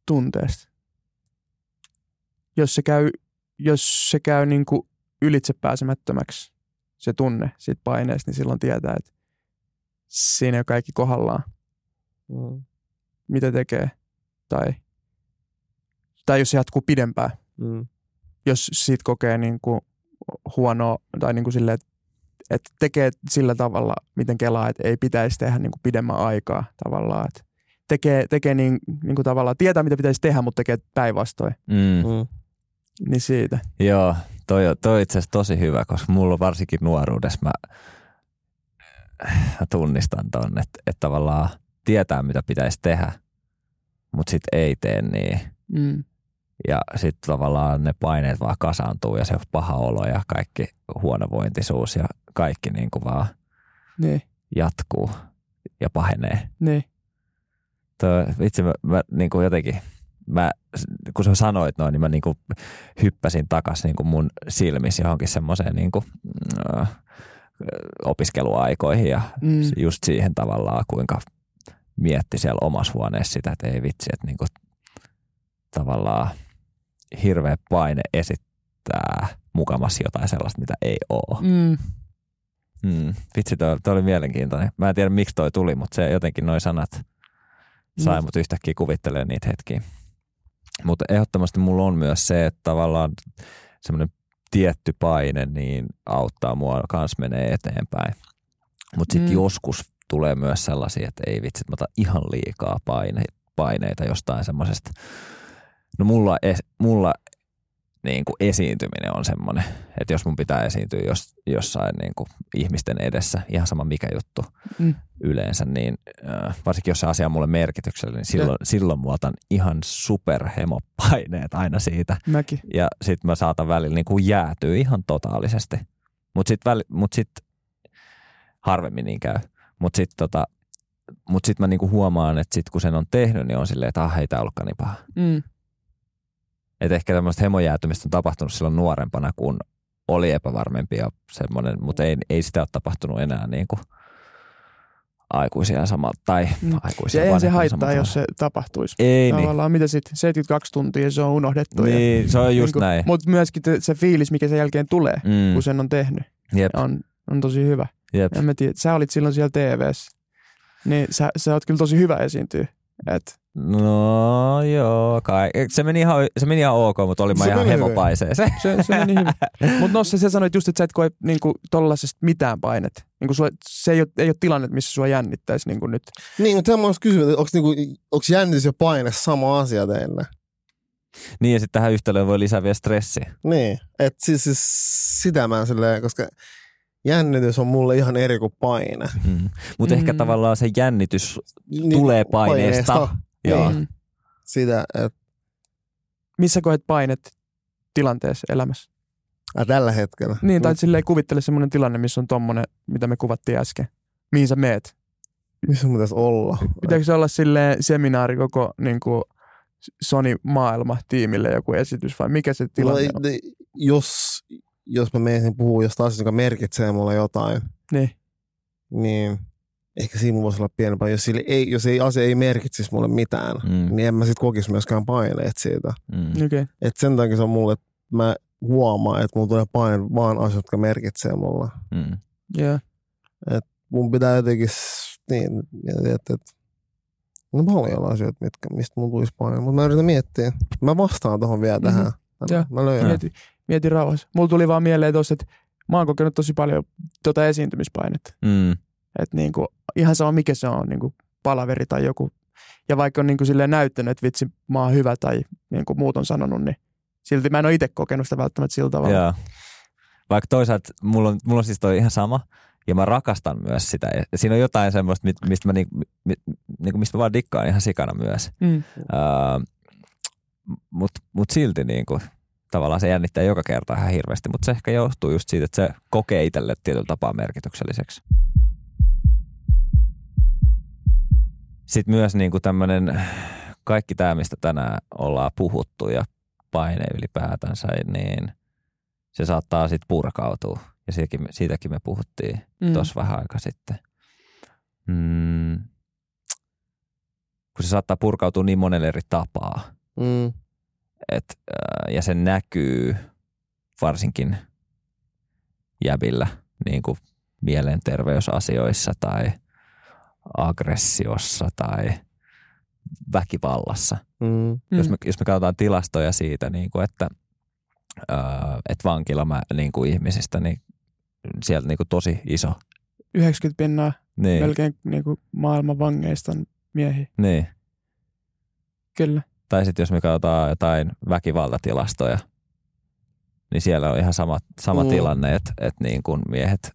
tunteesta. Jos se käy, jos se käy niin kuin ylitsepääsemättömäksi, se tunne siitä paineesta, niin silloin tietää, että siinä ole kaikki kohdallaan, Mm. mitä tekee. Tai, tai jos se jatkuu pidempään, Mm. jos siitä kokee niin kuin huonoa tai niin kuin silleen, että, että tekee sillä tavalla, miten kelaa, että ei pitäisi tehdä niin kuin pidemmän aikaa tavallaan. Että tekee, tekee niin, niin kuin tavallaan, tietää mitä pitäisi tehdä, mutta tekee päinvastoin. Mm. Mm. Niin siitä. Joo, toi, on- toi on itse asiassa tosi hyvä, koska mulla on varsinkin nuoruudessa mä, mä tunnistan ton, että, että tavallaan tietää mitä pitäisi tehdä, mutta sitten ei tee niin. Mm. Ja sitten tavallaan ne paineet vaan kasaantuu ja se paha olo ja kaikki huonovointisuus ja kaikki niin kuin vaan Niin, jatkuu ja pahenee. niin. Toi, vitsi, mä, mä niin kuin jotenkin, mä, kun sä sanoit noin, niin mä niin kuin hyppäsin takas niin kuin mun silmissä johonkin semmoiseen niin kuin, äh, opiskeluaikoihin ja Mm. just siihen tavallaan, kuinka mietti siellä omassa huoneessa sitä, että ei vitsi, että niin kuin, tavallaan hirveä paine esittää mukamassa jotain sellaista, mitä ei ole. Mm. Mm. Vitsi, toi, toi oli mielenkiintoinen. Mä en tiedä, miksi toi tuli, mutta se jotenkin noi sanat sai Mm. mut yhtäkkiä kuvittelemaan niitä hetkiä. Mutta ehdottomasti mulla on myös se, että tavallaan semmoinen tietty paine niin auttaa mua kans menee eteenpäin. Mutta sitten Mm. joskus tulee myös sellaisia, että ei vitsi, mä otan ihan liikaa paine, paineita jostain semmoisesta. No mulla, es, mulla niin kuin esiintyminen on semmoinen, että jos mun pitää esiintyä jos, jossain niin kuin ihmisten edessä, ihan sama mikä juttu Mm. yleensä, niin äh, varsinkin jos se asia on mulle merkityksellinen, niin silloin, silloin mä otan ihan superhemopaineet aina siitä. Mäkin. Ja sit mä saatan välillä niin kuin jäätyä ihan totaalisesti. Mutta sit, väli, mut sit harvemmin niin käy. Mutta sit, tota, mut sit mä niinku huomaan, että sit kun sen on tehnyt, niin on silleen, että ah, ei tää ollutkaan niin paha. Mm. Et ehkä tämmöistä hemojäätymistä on tapahtunut silloin nuorempana, kun oli epävarmempi ja semmoinen, mutta ei, ei sitä ole tapahtunut enää niin kuin aikuisia samalla, tai Mm. aikuisia Ja eihän se haittaa, samalla jos se tapahtuisi. Ei niin. Tavallaan mitä sitten, 72 tuntia se on unohdettu. Niin, se on just näin. Mutta myöskin se fiilis, mikä sen jälkeen tulee, Mm. kun sen on tehnyt, Jep, on, on tosi hyvä. jep. En mä tiedä, sä olit silloin siellä TVssä, niin sä, sä oot kyllä tosi hyvä esiintyä. Et, No joo, kai. Se meni ihan, se meni ihan ok, mutta olin mä Se ihan meni hyvin. hemopaiseeseen. se, se meni hyvin. Mutta Nossa, sä sanoit just, että sä et koe niinku, tollasesta mitään painet. Niinku, sua, se ei ole, ei ole tilanne, missä sua jännittäisi niinku nyt. Niin, mutta mä olisin kysynyt, että onko niinku, onks jännitys ja paine sama asia teille? niin ja sitten tähän yhtälöön voi lisää vielä stressi. Niin, että siis, siis sitä mä silleen, koska jännitys on mulle ihan eri kuin paine. Mm. Mutta ehkä Mm. tavallaan se jännitys Niin, tulee paineesta. Joo. Mm. Sitä, että Missä koet painet tilanteessa elämässä? äh, tällä hetkellä. Niin, tai silleen kuvittele semmoinen tilanne, missä on tommonen, mitä me kuvattiin äsken. Mihin sä meet? Missä mun pitäisi olla? Pitääkö se olla silleen seminaari koko niin kuin Sony-maailma tiimille joku esitys vai mikä se tilanne on? No, ei- jos, jos mä menisin puhua jostain asiasta, joka merkitsee mulle jotain, Niin. niin ehkä siinä voisi olla pienempää. Jos, sille ei, jos ei asia ei merkitsisi mulle mitään, Mm. niin en mä sit kokisi myöskään paineet siitä. Mm. Okei. Okay. Et sen takia se on mulle, että mä huomaan, että mulla tulee paine vaan asiat, jotka merkitsee mulle. Mm. Yeah. Mun pitää jotenkin, niin, että, että on paljon asioita, mitkä, mistä mun tulisi paine. Mutta mä yritän miettiä. Mä vastaan tuohon vielä Mhm. tähän. Mä, Joo. mä löydän. Mieti, mieti rauhassa. Mulla tuli vaan mieleen tuossa, että mä oon kokenut tosi paljon tota esiintymispainetta. Mm. Että niinku, ihan sama mikä se on, niinku palaveri tai joku. Ja vaikka on niinku silleen näyttänyt, että vitsi mä oon hyvä tai niinku muut on sanonut, niin silti mä en ole itse kokenut sitä välttämättä sillä tavalla. Joo. Vaikka toisaalta mulla on, mulla on siis toi ihan sama, ja mä rakastan myös sitä. Ja siinä on jotain semmoista, mistä mä, ni, mi, niinku, mistä mä vaan dikkaan ihan sikana myös. Mm. Mutta mut silti niinku, tavallaan se jännittää joka kerta ihan hirveästi, mutta se ehkä johtuu just siitä, että se kokee itselle tietyllä tapaa merkitykselliseksi. Sitten myös niinku tämmöinen, kaikki tämä, mistä tänään ollaan puhuttu ja paine ylipäätänsä, niin se saattaa sitten purkautua Ja siitäkin me, siitäkin me puhuttiin Mm. tuossa vähän aika sitten. Mm. Kun se saattaa purkautua niin monelle eri tapaa, Mm. et, ää, ja se näkyy varsinkin jäbillä niin kuin mielenterveysasioissa tai aggressiossa tai väkivallassa. Mm. Mm. Jos, me, jos me katsotaan tilastoja siitä, niin kuin, että, ää, että vankila niin kuin ihmisistä, niin sieltä niin kuin tosi iso. 90 pinnaa Niin, melkein niin kuin maailman vangeista on miehiä. niin. Kyllä. Tai sitten jos me katsotaan jotain väkivaltatilastoja, niin siellä on ihan sama, sama Mm. tilanne, että, että niin kuin miehet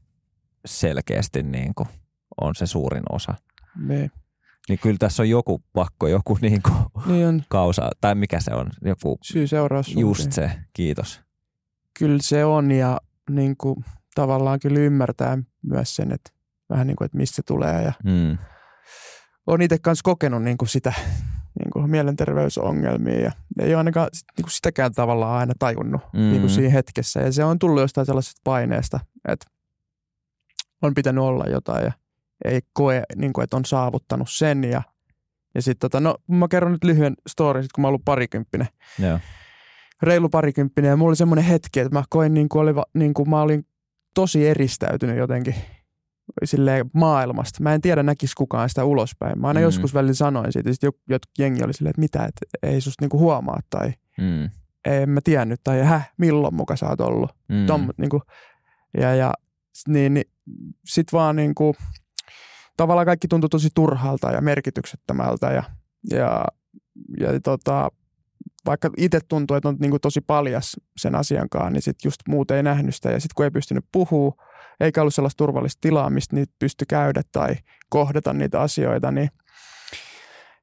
selkeästi niin kuin on se suurin osa. Niin. Niin kyllä tässä on joku pakko, joku niin kuin niin on kausa, tai mikä se on, joku syy-seuraus. just se, kiitos. Kyllä se on ja niin kuin, tavallaan kyllä ymmärtää myös sen, että vähän niin kuin, että mistä se tulee. Ja Mm. olen itse kanssa kokenut niin kuin sitä niin kuin mielenterveysongelmia ja ei ole ainakaan niin kuin sitäkään tavallaan aina tajunnut Mm. niin kuin siinä hetkessä. Ja se on tullut jostain sellaisesta paineesta, että on pitänyt olla jotain ja ei koe, niin kuin, että on saavuttanut sen. Ja, ja sitten tota, no mä kerron nyt lyhyen storin, sit kun mä ollut parikymppinen. Joo. reilu parikymppinen ja mulla oli semmoinen hetki, että mä koin niin kuin, oli, niin kuin mä olin tosi eristäytynyt jotenkin silleen maailmasta. Mä en tiedä näkis kukaan sitä ulospäin. Mä aina Mm. joskus välillä sanoin siitä, ja sitten jotkut jengi oli silleen, että mitä, että ei susta niinku huomaa tai Mm. en mä tiennyt tai häh, milloin muka sä oot ollut. Mm. Tom, niinku, ja, ja niin, niin sit vaan niinku, tavallaan kaikki tuntui tosi turhalta ja merkityksettömältä ja, ja, ja tota, vaikka itse tuntuu, että on niinku tosi paljas sen asiankaan, niin sit just muut ei nähnyt sitä ja sitten kun ei pystynyt puhua, eikä ollut sellaista turvallista tilaa, mistä niitä pystyi käydä tai kohdata niitä asioita, niin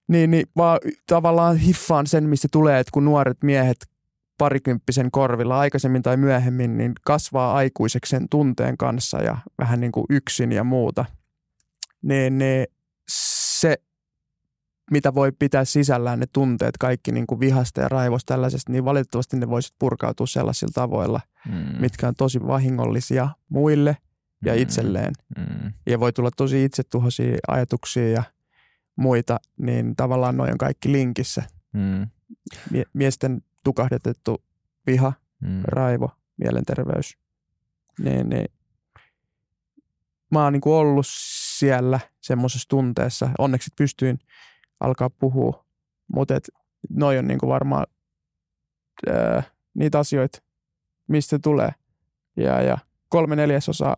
niin, niin vaan tavallaan hiffaan sen, mistä tulee, että kun nuoret miehet parikymppisen korvilla aikaisemmin tai myöhemmin, niin kasvaa aikuiseksi sen tunteen kanssa ja vähän niin kuin yksin ja muuta. Niin, niin se, mitä voi pitää sisällään ne tunteet, kaikki niin kuin vihasta ja raivosta tällaisesta, niin valitettavasti ne voisivat purkautua sellaisilla tavoilla, Mm. mitkä on tosi vahingollisia muille ja Mm. itselleen. Mm. Ja voi tulla tosi itsetuhoisia ajatuksia ja muita, niin tavallaan noin on kaikki linkissä. Mm. Mie- miesten tukahdetettu viha, Mm. raivo, mielenterveys. Niin, niin. Mä oon niin kuin ollut siellä semmoisessa tunteessa. Onneksi pystyin alkaa puhua, mutta et noi on niin kuin varmaan ää, niitä asioita, mistä se tulee. Ja, ja kolme neljäsosaa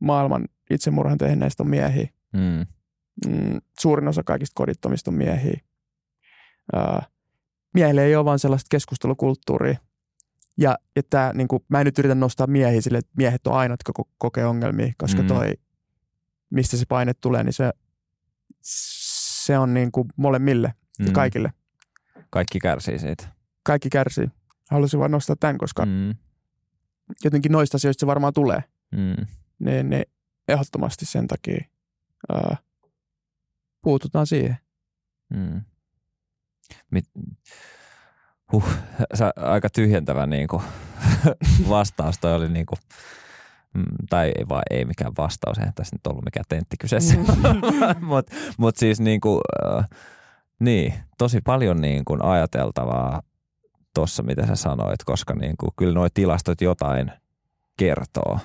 maailman itsemurhan tehneistä on miehiä. Mm. Mm, suurin osa kaikista kodittomista on miehiä. Ää, miehille ei ole vaan sellaista keskustelukulttuuria. Ja, ja tää, niin kuin, mä en nyt yritä nostaa miehiä sille, että miehet on ainoat, jotka ko- kokee ongelmia, koska Mm. toi, mistä se paine tulee, niin se, se on niin kuin molemmille ja Mm. kaikille. Kaikki kärsii siitä. Kaikki kärsii. Haluaisin vaan nostaa tämän, koska mm. Jotenkin noista asioista se varmaan tulee. Mm. Niin, niin ehdottomasti sen takia ää, puututaan siihen. Mm. Mit, huh, sä, aika tyhjentävä niin kuin, vastaus. Toi oli niin kuin, tai ei, vaan, ei mikään vastaus, eihän tässä nyt ollut mikään tentti kyseessä. Mutta mut siis niin kuin, äh, niin, tosi paljon niin kuin ajateltavaa tuossa, mitä sä sanoit, koska niin kuin, kyllä nuo tilastot jotain kertoo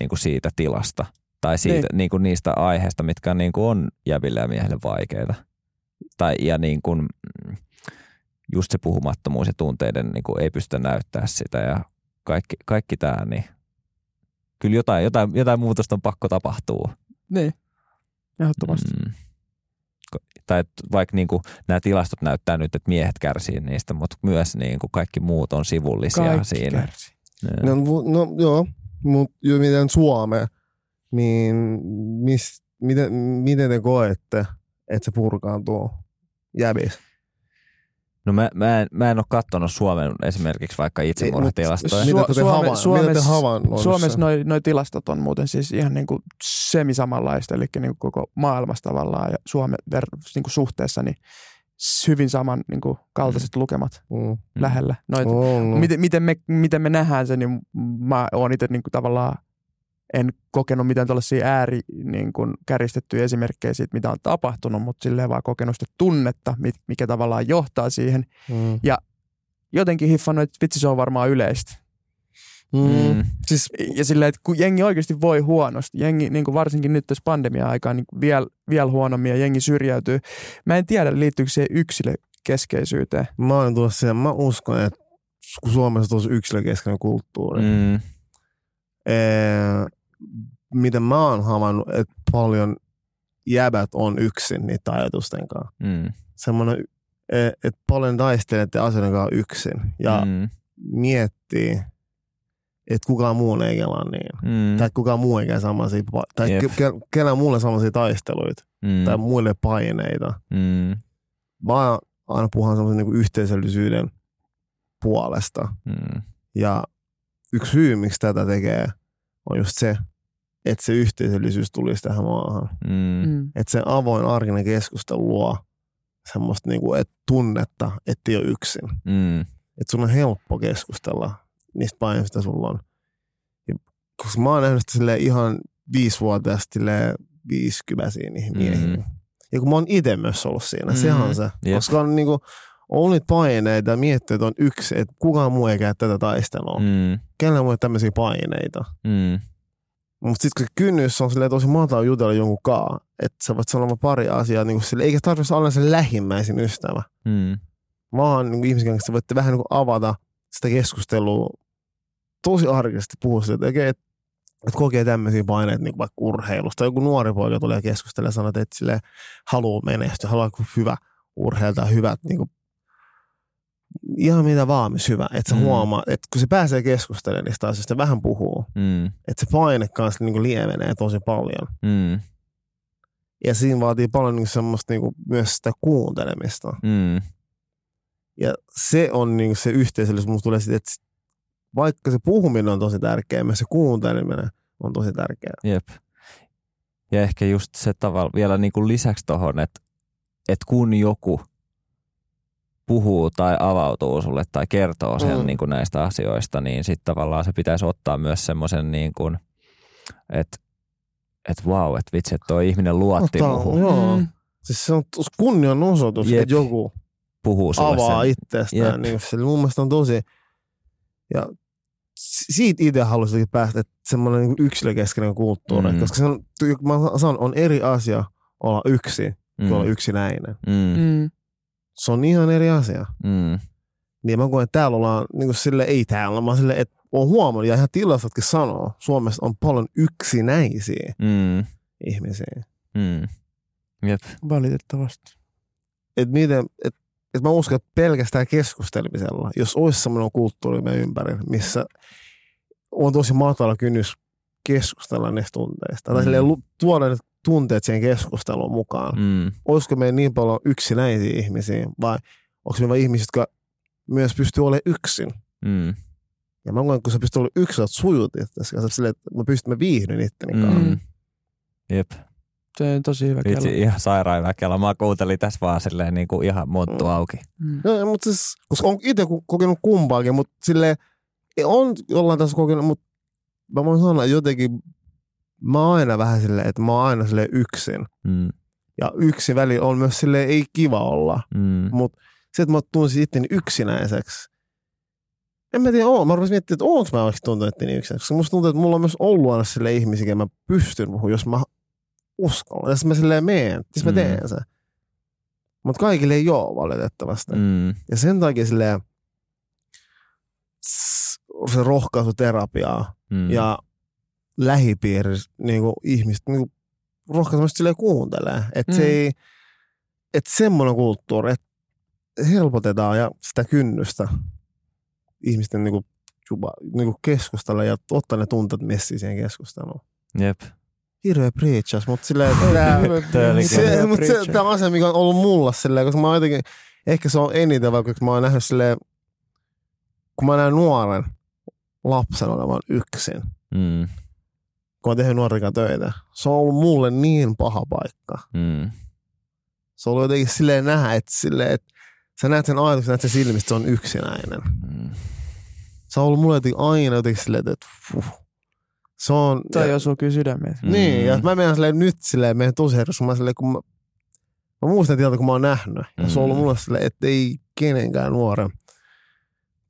niin kuin siitä tilasta tai siitä, niin. Niin kuin niistä aiheista, mitkä niin kuin on jäville ja miehille vaikeita. Tai, ja niin kuin, mm, just se puhumattomuus ja tunteiden niin kuin ei pystytä näyttää sitä ja kaikki, kaikki tämä, niin kyllä jotain, jotain, jotain muutosta on pakko tapahtua. Niin, ehdottomasti. Mm. Tai vaikka niin kuin, nämä tilastot näyttää nyt, että miehet kärsii niistä, mutta myös niin kuin kaikki muut on sivullisia Kaikki siinä. kärsii. No, no joo, mutta jo miten Suome, niin mis, miten, miten te koette, että se purkaantuu jäbis? No mä, mä, en, mä en ole katsonut Suomen esimerkiksi vaikka itsemurhatilastoja. Su- Mitä te, Suome- hava- mitä te Suomessa-? Suomessa noi, noi tilastot on muuten siis ihan niin kuin semisamanlaista, eli niin kuin koko maailmassa tavallaan ja Suomen ver- niin kuin suhteessa niin hyvin saman niin kuin kaltaiset mm. lukemat Mm. mm. lähellä. Noit, no. miten, miten, me, miten me nähdään se, niin mä oon itse niin kuin tavallaan en kokenut mitään tällaisia ääri niin kuin käristettyjä esimerkkejä siitä, mitä on tapahtunut, mutta silleen vaan kokenut sitä tunnetta, mikä tavallaan johtaa siihen. Mm. Jotenkin hiffannut, että vitsi se on varmaan yleistä. Mm. Mm. Siis Ja silleen, että kun jengi oikeasti voi huonosti, jengi niin kuin varsinkin nyt tässä pandemia-aikaan niin vielä viel huonommin ja jengi syrjäytyy. Mä en tiedä, liittyykö se yksilökeskeisyyteen. mä olen tullut siihen, mä uskon, että kun Suomessa on tosi yksilökeskeinen kulttuuri, mm. Mm. ee, miten mä oon havainnut, että paljon jäbät on yksin niiden ajatusten kanssa. Mm. Semmoinen, e- että paljon taistelette asioiden kanssa yksin ja mm. Miettii, että kukaan muu ei kelaa niin. Mm. Tai kukaan muu ei käy samaisia, tai Jep. ke- kelaa mulle samaisia taisteluita Mm. tai muille paineita. Mm. Mä aina puhun semmoisen niin yhteisöllisyyden puolesta. Mm. Ja yksi syy, miksi tätä tekee, on just se, että se yhteisöllisyys tulisi tähän maahan. Mm. Mm. Että se avoin arkinen keskustelu luo semmoista niinku, et tunnetta, että ei ole yksin. Mm. Että sun on helppo keskustella niistä paineista, mitä sulla on. Ja, koska mä oon nähnyt sitä ihan viisivuotiaasta silleen viisikymäisiä niihin Mm. miehiin. Ja kun mä oon itse myös ollut siinä, Mm. sehän on se. Jep. Koska on niinku, on niitä paineita ja miettii, että on yksi, että kukaan muu ei käy tätä taistelua. Mm. Mm. Kenellä muu tämmöisiä paineita. Mm. Mutta sitten kun se kynnys on tosi matala jutella jonkun kaa, että sä voit sanoa pari asiaa, niin sille, eikä tarvitse olla se lähimmäisin ystävä, Mm. vaan niin ihmisen kanssa voitte vähän niin avata sitä keskustelua tosi arkisesti puhua sille, että, okei, että että kokee tämmöisiä paineita niin vaikka urheilusta. Joku nuori poika tulee keskustelemaan ja sanoo, että sille haluaa menestyä, haluaa hyvä urheilta, hyvät niin kuin, ihan mitä vaan, missä hyvä. Että se Mm. huomaa, että kun se pääsee keskustelemaan niistä asioista vähän puhuu, Mm. että se paine kanssa niin kuin lievenee tosi paljon. Mm. Ja siinä vaatii paljon niin semmoista niin myös sitä kuuntelemista. Mm. Ja se on niin se yhteisöllisyys, musta tulee sitten, että vaikka se puhuminen on tosi tärkeää, myös se kuunteleminen on tosi tärkeää. Jep. Ja ehkä just se tavalla vielä niin kuin lisäksi tohon, että, että kun joku puhuu tai avautuu sulle tai kertoo sen Mm. mm. niin kuin näistä asioista, niin sitten tavallaan se pitäisi ottaa myös semmoisen niin kuin, että että vau, että vitsi, että toi ihminen luotti Ottaa, muuhun, Joo. Mm. Siis se on kunnianosoitus, Jep. että joku puhuu sulle avaa sen. itsestään. Jep. Niin se mun mielestä on tosi... Ja si- siitä itse haluaisin päästä, että semmoinen niin yksilökeskeinen kulttuuri. Mm. Koska se on, mä sanon, on eri asia olla yksi kuin Mm. olla yksinäinen. Mm. Mm. Se on ihan eri asia. Mm. Niin mä koen, että täällä ollaan niin kuin sille ei täällä, mä sille, että on huomannut ja ihan tilastotkin sanoo, Suomessa on paljon yksinäisiä Mm. ihmisiä. Mm. Jep. Valitettavasti. Et miten, et, et mä uskon, että pelkästään keskustelemisella, jos olisi semmoinen kulttuuri meidän ympärillä, missä on tosi matala kynnys keskustella niistä tunteista, tai Mm. silleen lu- tuoda ne tunteet siihen keskusteluun mukaan. Mm. Olisiko meillä niin paljon yksinäisiä ihmisiä, vai onko me vain ihmisiä, jotka myös pystyy olemaan yksin? Mm. Ja mä koen, kun sä pystyt olemaan yksin, sä oot sujut kanssa, silleen, että mä pystyn, mä viihdyn itteni kanssa. Mm. Jep. Se on tosi hyvä kello. Vitsi, ihan sairaan hyvä kello. Mä kuuntelin tässä vaan silleen niin kuin ihan monttu Mm. auki. Mm. No, mutta siis, koska on itse kokenut kumpaakin, mutta silleen, on jollain tässä kokenut, mutta mä voin sanoa, että jotenkin mä oon aina vähän silleen, että mä oon aina silleen yksin. Mm. Ja yksin välillä on myös silleen, ei kiva olla. Mm. Mutta se, että mä tunsin itteni yksinäiseksi, en mä tiedä, oo. mä rupesin miettimään, että onko mä oikeasti tuntunut itteni yksinäiseksi. Koska musta tuntuu, että mulla on myös ollut aina sille ihmisiä, kenen mä pystyn puhumaan, jos mä uskallan. Jos mä silleen meen, siis mä Mm. teen sen. Mutta kaikille ei ole valitettavasti. Mm. Ja sen takia silleen, se rohkaisuterapiaa Mm. ja lähipiirissä niin ihmiset niin rohkaisemasta silleen kuuntelee. Että se Mm. ei, että semmoinen kulttuuri, että helpotetaan ja sitä kynnystä ihmisten niin kuin, juba, niin kuin keskustella ja ottaa ne tunteet messiin siihen keskusteluun. Jep. Hirveä preachas, mutta silleen, oli se, mutta se, tämä on asia, mikä on ollut mulla silleen, koska mä jotenkin, ehkä se on eniten, vaikka mä oon nähnyt silleen, kun mä näen nuoren lapsen olevan yksin, Mm. kun oon tehnyt nuorikan töitä, se on ollut mulle niin paha paikka. Mm. Se on ollut jotenkin silleen nähdä, että, silleen, että sä näet sen ajatuksen, näet sen silmistä, se on yksinäinen. Mm. Se on ollut mulle jotenkin aina jotenkin silleen, että fuh. Se on... Toi ja, osuu kyllä sydämeen. Mm. Niin, ja mä menen silleen nyt silleen, menen tosi herkästi, mä silleen, kun mä, mä muistan tieltä, kun mä oon nähnyt. Ja se on ollut Mm. mulle silleen, että ei kenenkään nuoren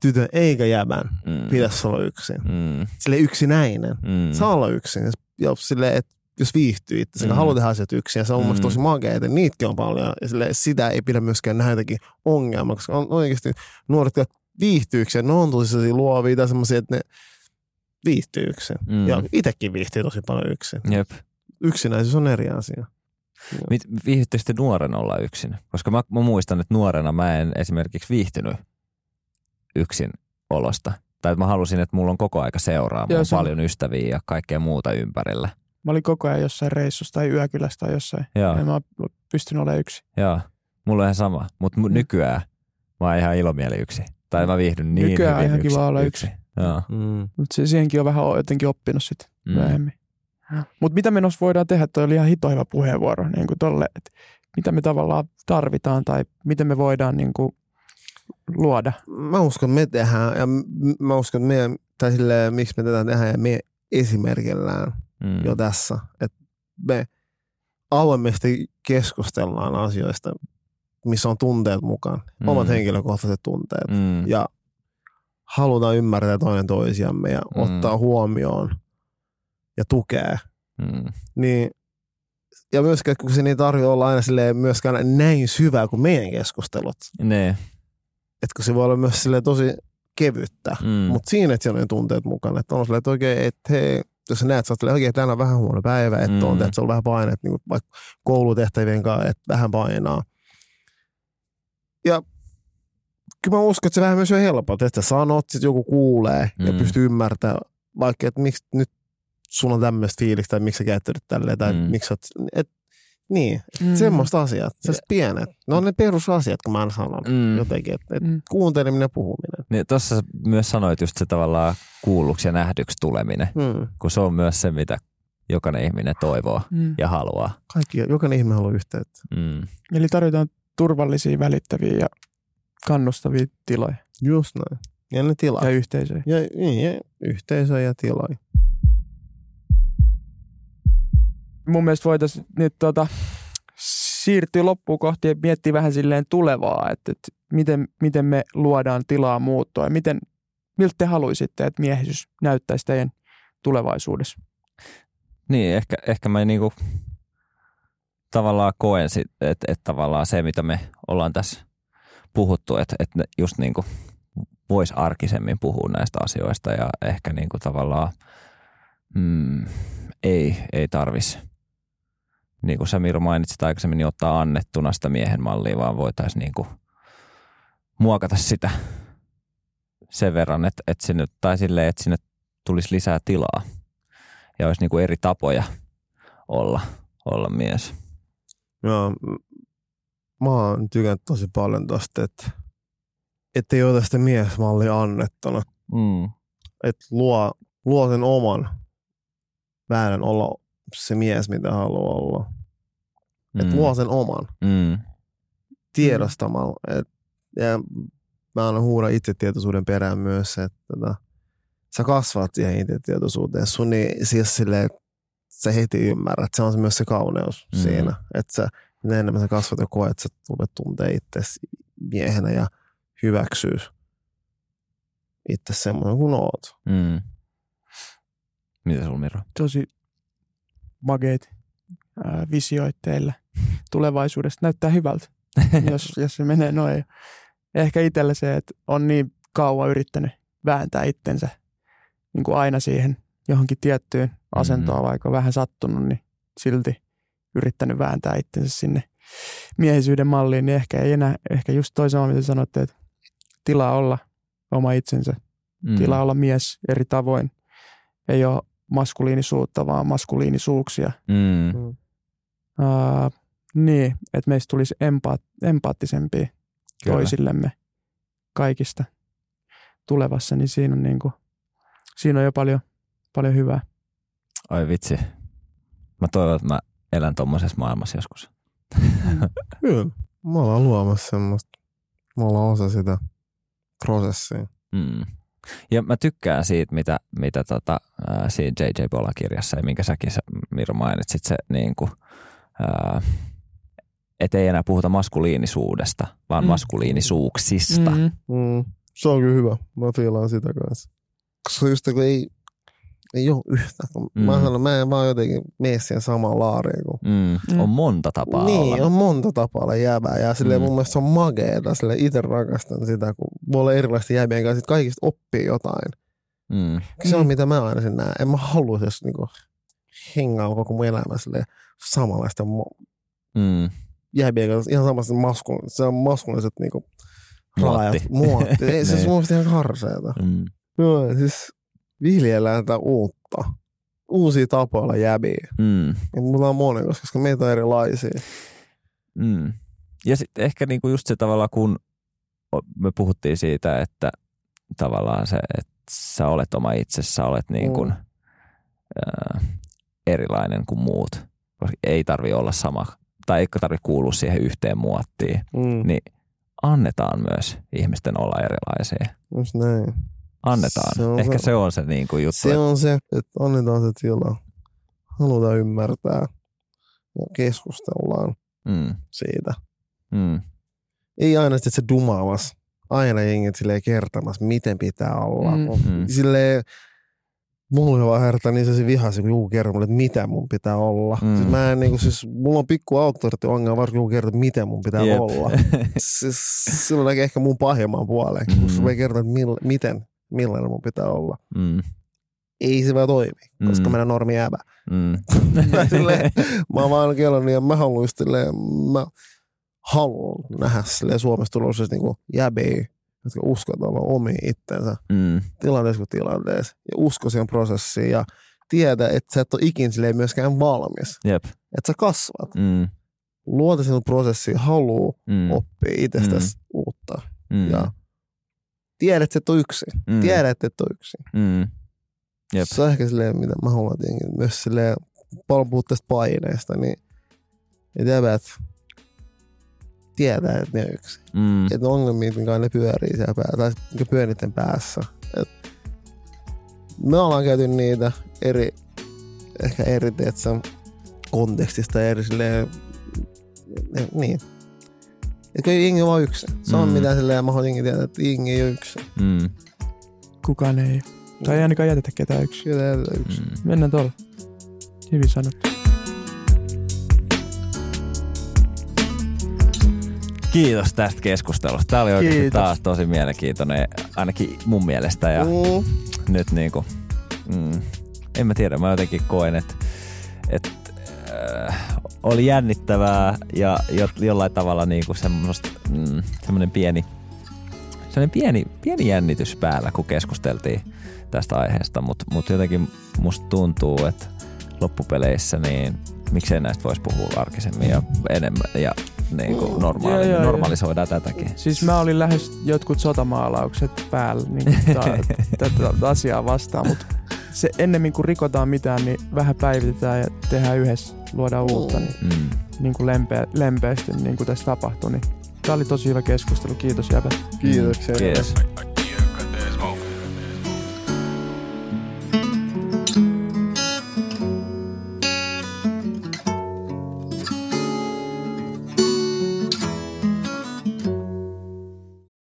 tytön eikä jäbän Mm. pitäisi olla yksin. Mm. Silleen yksinäinen. Mm. Saa olla yksin. Ja silleen, että jos viihtyy itse, mm. Haluaa tehdä asiat yksin, ja se on mm. mun Mm. tosi makeaa, että niitäkin on paljon, ja silleen, sitä ei pidä myöskään nähdä jotenkin ongelmaa, koska on oikeasti nuoret, jotka viihtyy yksin, ne on tosi luovia tai semmoisia, että ne viihtyy yksin. Mm. Ja itsekin viihtyy tosi paljon yksin. Jep. Yksinäisyys on eri asia. Viihdyttekö te nuorena olla yksin? Koska mä, mä muistan, että nuorena mä en esimerkiksi viihtynyt yksin olosta. Tai että mä halusin, että mulla on koko aika seuraa, mulla Joo, on se on- paljon ystäviä ja kaikkea muuta ympärillä. Mä olin koko ajan jossain reissussa tai yökylässä tai jossain. Joo, En mä pystynyt olemaan yksin. joo. Mulla on ihan sama. Mutta Mm. nykyään mä oon ihan ilomieli yksin. Tai mä viihdyn niin Nykyään on hyvin ihan yksin. kiva olla yksin. Joo. Mm. Mutta se, siihenkin on vähän jotenkin oppinut sitten Mm. myöhemmin. Mutta mitä me voidaan tehdä, toi oli ihan hito hyvä puheenvuoro niin kuin tolle, että mitä me tavallaan tarvitaan tai miten me voidaan niin kuin luoda. Mä uskon, että me tehdään, ja mä uskon, että meidän, tai silleen, miksi me tätä tehdään, ja me esimerkillään Mm. jo tässä, että me avoimesti keskustellaan asioista, missä on tunteet mukaan, Mm. omat henkilökohtaiset tunteet, Mm. ja halutaan ymmärtää toinen toisiamme ja Mm. ottaa huomioon ja tukea, Mm. niin ja myöskään, kun se ei tarvitse olla aina silleen myöskään näin syvää kuin meidän keskustelut. Ne. Että kun se voi olla myös tosi kevyttä. Mm. Mutta siinä, että siellä on tunteet mukana. Että on silleen, että oikein, että hei, jos sä näet, sä oot oikein, tänään on vähän huono päivä, että on, Mm. että se on vähän paineet, niin vaikka koulutehtävien kanssa, että vähän painaa. Ja kyllä mä uskon, että se vähän myös on helppoa, että sä sanot, sit joku kuulee ja Mm. pystyy ymmärtämään, vaikka, että miksi nyt sulla on tämmöistä fiilistä, tai miksi sä käyttäydyt tälleen, tai Mm. miksi sä oot, et, niin, Mm. mm. semmoista asiat, sellaiset pienet. Ne on ne perusasiat, kun mä aina sanon Mm. jotenkin, että, että Mm. kuunteleminen ja puhuminen. Niin, tuossa myös sanoit just se tavallaan kuulluksi ja nähdyksi tuleminen, Mm. kun se on myös se, mitä jokainen ihminen toivoo Mm. ja haluaa. Kaikki, jokainen ihminen haluaa yhteyttä. Mm. Eli tarvitaan turvallisia, välittäviä ja kannustavia tiloja Just näin. Ja ne tilaa. ja yhteisöjä. Ja, niin, ja yhteisö ja tiloja. Mun mielestä voitaisiin nyt tota, siirtyä loppuun kohti ja miettiä vähän silleen tulevaa, että, että miten, miten me luodaan tilaa muuttua ja miten, miltä te haluaisitte, että miehisyys näyttäisi teidän tulevaisuudessa. Niin, ehkä, ehkä mä niinku tavallaan koen, että, että tavallaan se, mitä me ollaan tässä puhuttu, että, ne just niinku voisi arkisemmin puhua näistä asioista ja ehkä niinku tavallaan mm, ei, ei tarvisi. Niin kuin sä Miro mainitsit aikaisemmin, niin ottaa annettuna sitä miehen mallia, vaan voitaisiin niinku muokata sitä sen verran, että, että sinne, tai silleen, että sinne tulisi lisää tilaa ja olisi niinku eri tapoja olla, olla mies. Joo, mä oon tykännyt tosi paljon tosta, että että ei ota sitä miesmallia annettuna. Mm. Että luo, luo sen oman väärän olla se mies, mitä haluaa olla. Mm. Että luo sen oman Mm. tiedostamalla. Et, ja mä annan huuda itsetietoisuuden perään myös, että tota, sä kasvat siihen itsetietoisuuteen. Sun ei siis silleen, sä heti ymmärrät. Se on myös se kauneus Mm. siinä. Että sä, mitä enemmän sä kasvat ja koet, että sä tulet tuntee itse miehenä ja hyväksyy itse semmoinen kuin oot. Mm. Mitä sulla Miro? Tosi mageet ää, visioit teillä tulevaisuudesta. Näyttää hyvältä, jos, jos se menee noin. Ehkä itsellä se, että on niin kauan yrittänyt vääntää itsensä niin kuin aina siihen johonkin tiettyyn asentoon, Mhm. vaikka vähän sattunut, niin silti yrittänyt vääntää itsensä sinne miehisyyden malliin, niin ehkä ei enää, ehkä just toi sama, mitä sanotte, että tilaa olla oma itsensä, Mm. tilaa olla mies eri tavoin. Ei ole maskuliinisuutta, vaan maskuliinisuuksia. Mm. Uh, niin, että meistä tulisi empaat- empaattisempia Kyllä. toisillemme kaikista tulevassa, niin siinä on, niin kuin, siinä on jo paljon, paljon hyvää. Ai vitsi. Mä toivon, että mä elän tommosessa maailmassa joskus. Kyllä. Me ollaan luomassa semmoista. Me ollaan osa sitä prosessia. Mm. Ja mä tykkään siitä, mitä, mitä tota, ää, siinä J.J. Bolan kirjassa, ja minkä säkin sä, Miro mainitsit, se niin kuin, ää, et ei enää puhuta maskuliinisuudesta, vaan Mm. maskuliinisuuksista. Mm. Mm. Mm. Se on kyllä hyvä. Mä fiilaan sitä kanssa. Koska just kun ei, ei ole yhtä. Mm. Mä sanon, mä en vaan jotenkin mene siihen samaan laariin. Kun... Mm. Mm. On monta tapaa niin, olla. on monta tapaa olla jäbää. Ja silleen Mm. mun mielestä se on mageeta. Sille itse rakastan sitä, kun voi olla erilaisten jäbien kanssa. Sit kaikista oppii jotain. Mm. Se on Mm. mitä mä aina sen näen. En mä halua jos niinku hengaa koko mun elämä silleen samanlaista mo- Mm. jäbien kanssa. Ihan samasta maskul, se on maskuliset niinku Muotti. raajat. Muotti. Ei, se on Niin. mun mielestä ihan karseeta. Mm. Joo, siis viljellään tätä uutta. Uusia tapoja olla jäbiä. Mm. Ja mulla on moni, koska meitä on erilaisia. Mm. Ja sitten ehkä niinku just se tavallaan, kun me puhuttiin siitä, että tavallaan se, että sä olet oma itse, sä olet niin kuin, Mm. erilainen kuin muut. Koska ei tarvi olla sama, tai ei tarvi kuulua siihen yhteen muottiin. Mm. Niin annetaan myös ihmisten olla erilaisia. Just näin. Annetaan. Se on Ehkä se- se on se niin kuin juttu. Se on se, että annetaan se tila. Halutaan ymmärtää ja keskustellaan mm, siitä. mm, Ei aina sitten se dumaavas. Aina jengit silleen kertomassa, miten pitää olla. Mm. Mm. Silleen, mulla vaan herättää niin se vihasi, kun joku kertoo mulle, että mitä mun pitää olla. Mm. Siis mä en, niin kuin, siis, mulla on pikku auktoriteettiongelma, varsinkin kun joku kertoo, että miten mun pitää Jep. olla. Siis, silloin näkee ehkä mun pahimman puolen, mm. Mm. kun se kertoo, että mill, miten, millainen mun pitää olla. mm, Ei se vaan toimi, koska Mm. mm. mä normi jäävä. mm. Mä silleen, mä oon vaan niin ja mä haluan just silleen, mä haluan nähdä silleen Suomessa tulossa niinku jäbiä, jotka uskovat olla omi itsensä mm, tilanteessa kuin tilanteessa ja usko siihen prosessiin ja tiedä, että sä et ole ikin silleen myöskään valmis, Jep. että sä kasvat. Mm, Luota sinun prosessiin, haluu mm, oppia itsestäsi uutta mm, ja tiedät, että et ole yksin. mm, Tiedät, että et ole yksin. mm, Jep. Se on ehkä silleen, mitä mä haluan tietenkin. Myös silleen, paljon puhut tästä paineesta, niin että jäbät tietää, että ne on yksin. mm, Että ongelmia, mitkä ne pyörii siellä päässä, tai mitkä pyörii päässä. Et me ollaan käyty niitä eri, ehkä eri, tietsä, kontekstista eri silleen, niin. Että ei jengi vaan yksin. Se on Mm. mitä silleen, mä haluan jengi tietää, että jengi ei ole yksin. mm, Kukaan ei. Tai ei ainakaan jätetä ketään yksin. Kyllä ei ole yksin. mm. Mennään tuolla. Hyvin sanottu. Kiitos tästä keskustelusta. Tämä oli oikeasti Kiitos. taas tosi mielenkiintoinen, ainakin mun mielestä. Ja Mm. nyt niinku, mm, en mä tiedä, mä jotenkin koen, että et, äh, oli jännittävää ja jo, jollain tavalla niinku semmoista, mm, semmoinen pieni, semmoinen pieni, pieni jännitys päällä, kun keskusteltiin tästä aiheesta, mutta mut jotenkin musta tuntuu, että loppupeleissä niin miksei näistä voisi puhua arkisemmin ja enemmän ja niin kuin normaali, Joo, joo, joo. normalisoidaan tätäkin. Siis mä olin lähes jotkut sotamaalaukset päällä niin tätä asiaa vastaan, mutta se ennemmin kuin rikotaan mitään, niin vähän päivitetään ja tehdään yhdessä, luodaan uutta, niin, Mm. niin kuin lempeä, lempeästi niin kuin tässä tapahtui. Niin Tämä oli tosi hyvä keskustelu, kiitos jäbät. Kiitoksia. Kiitos.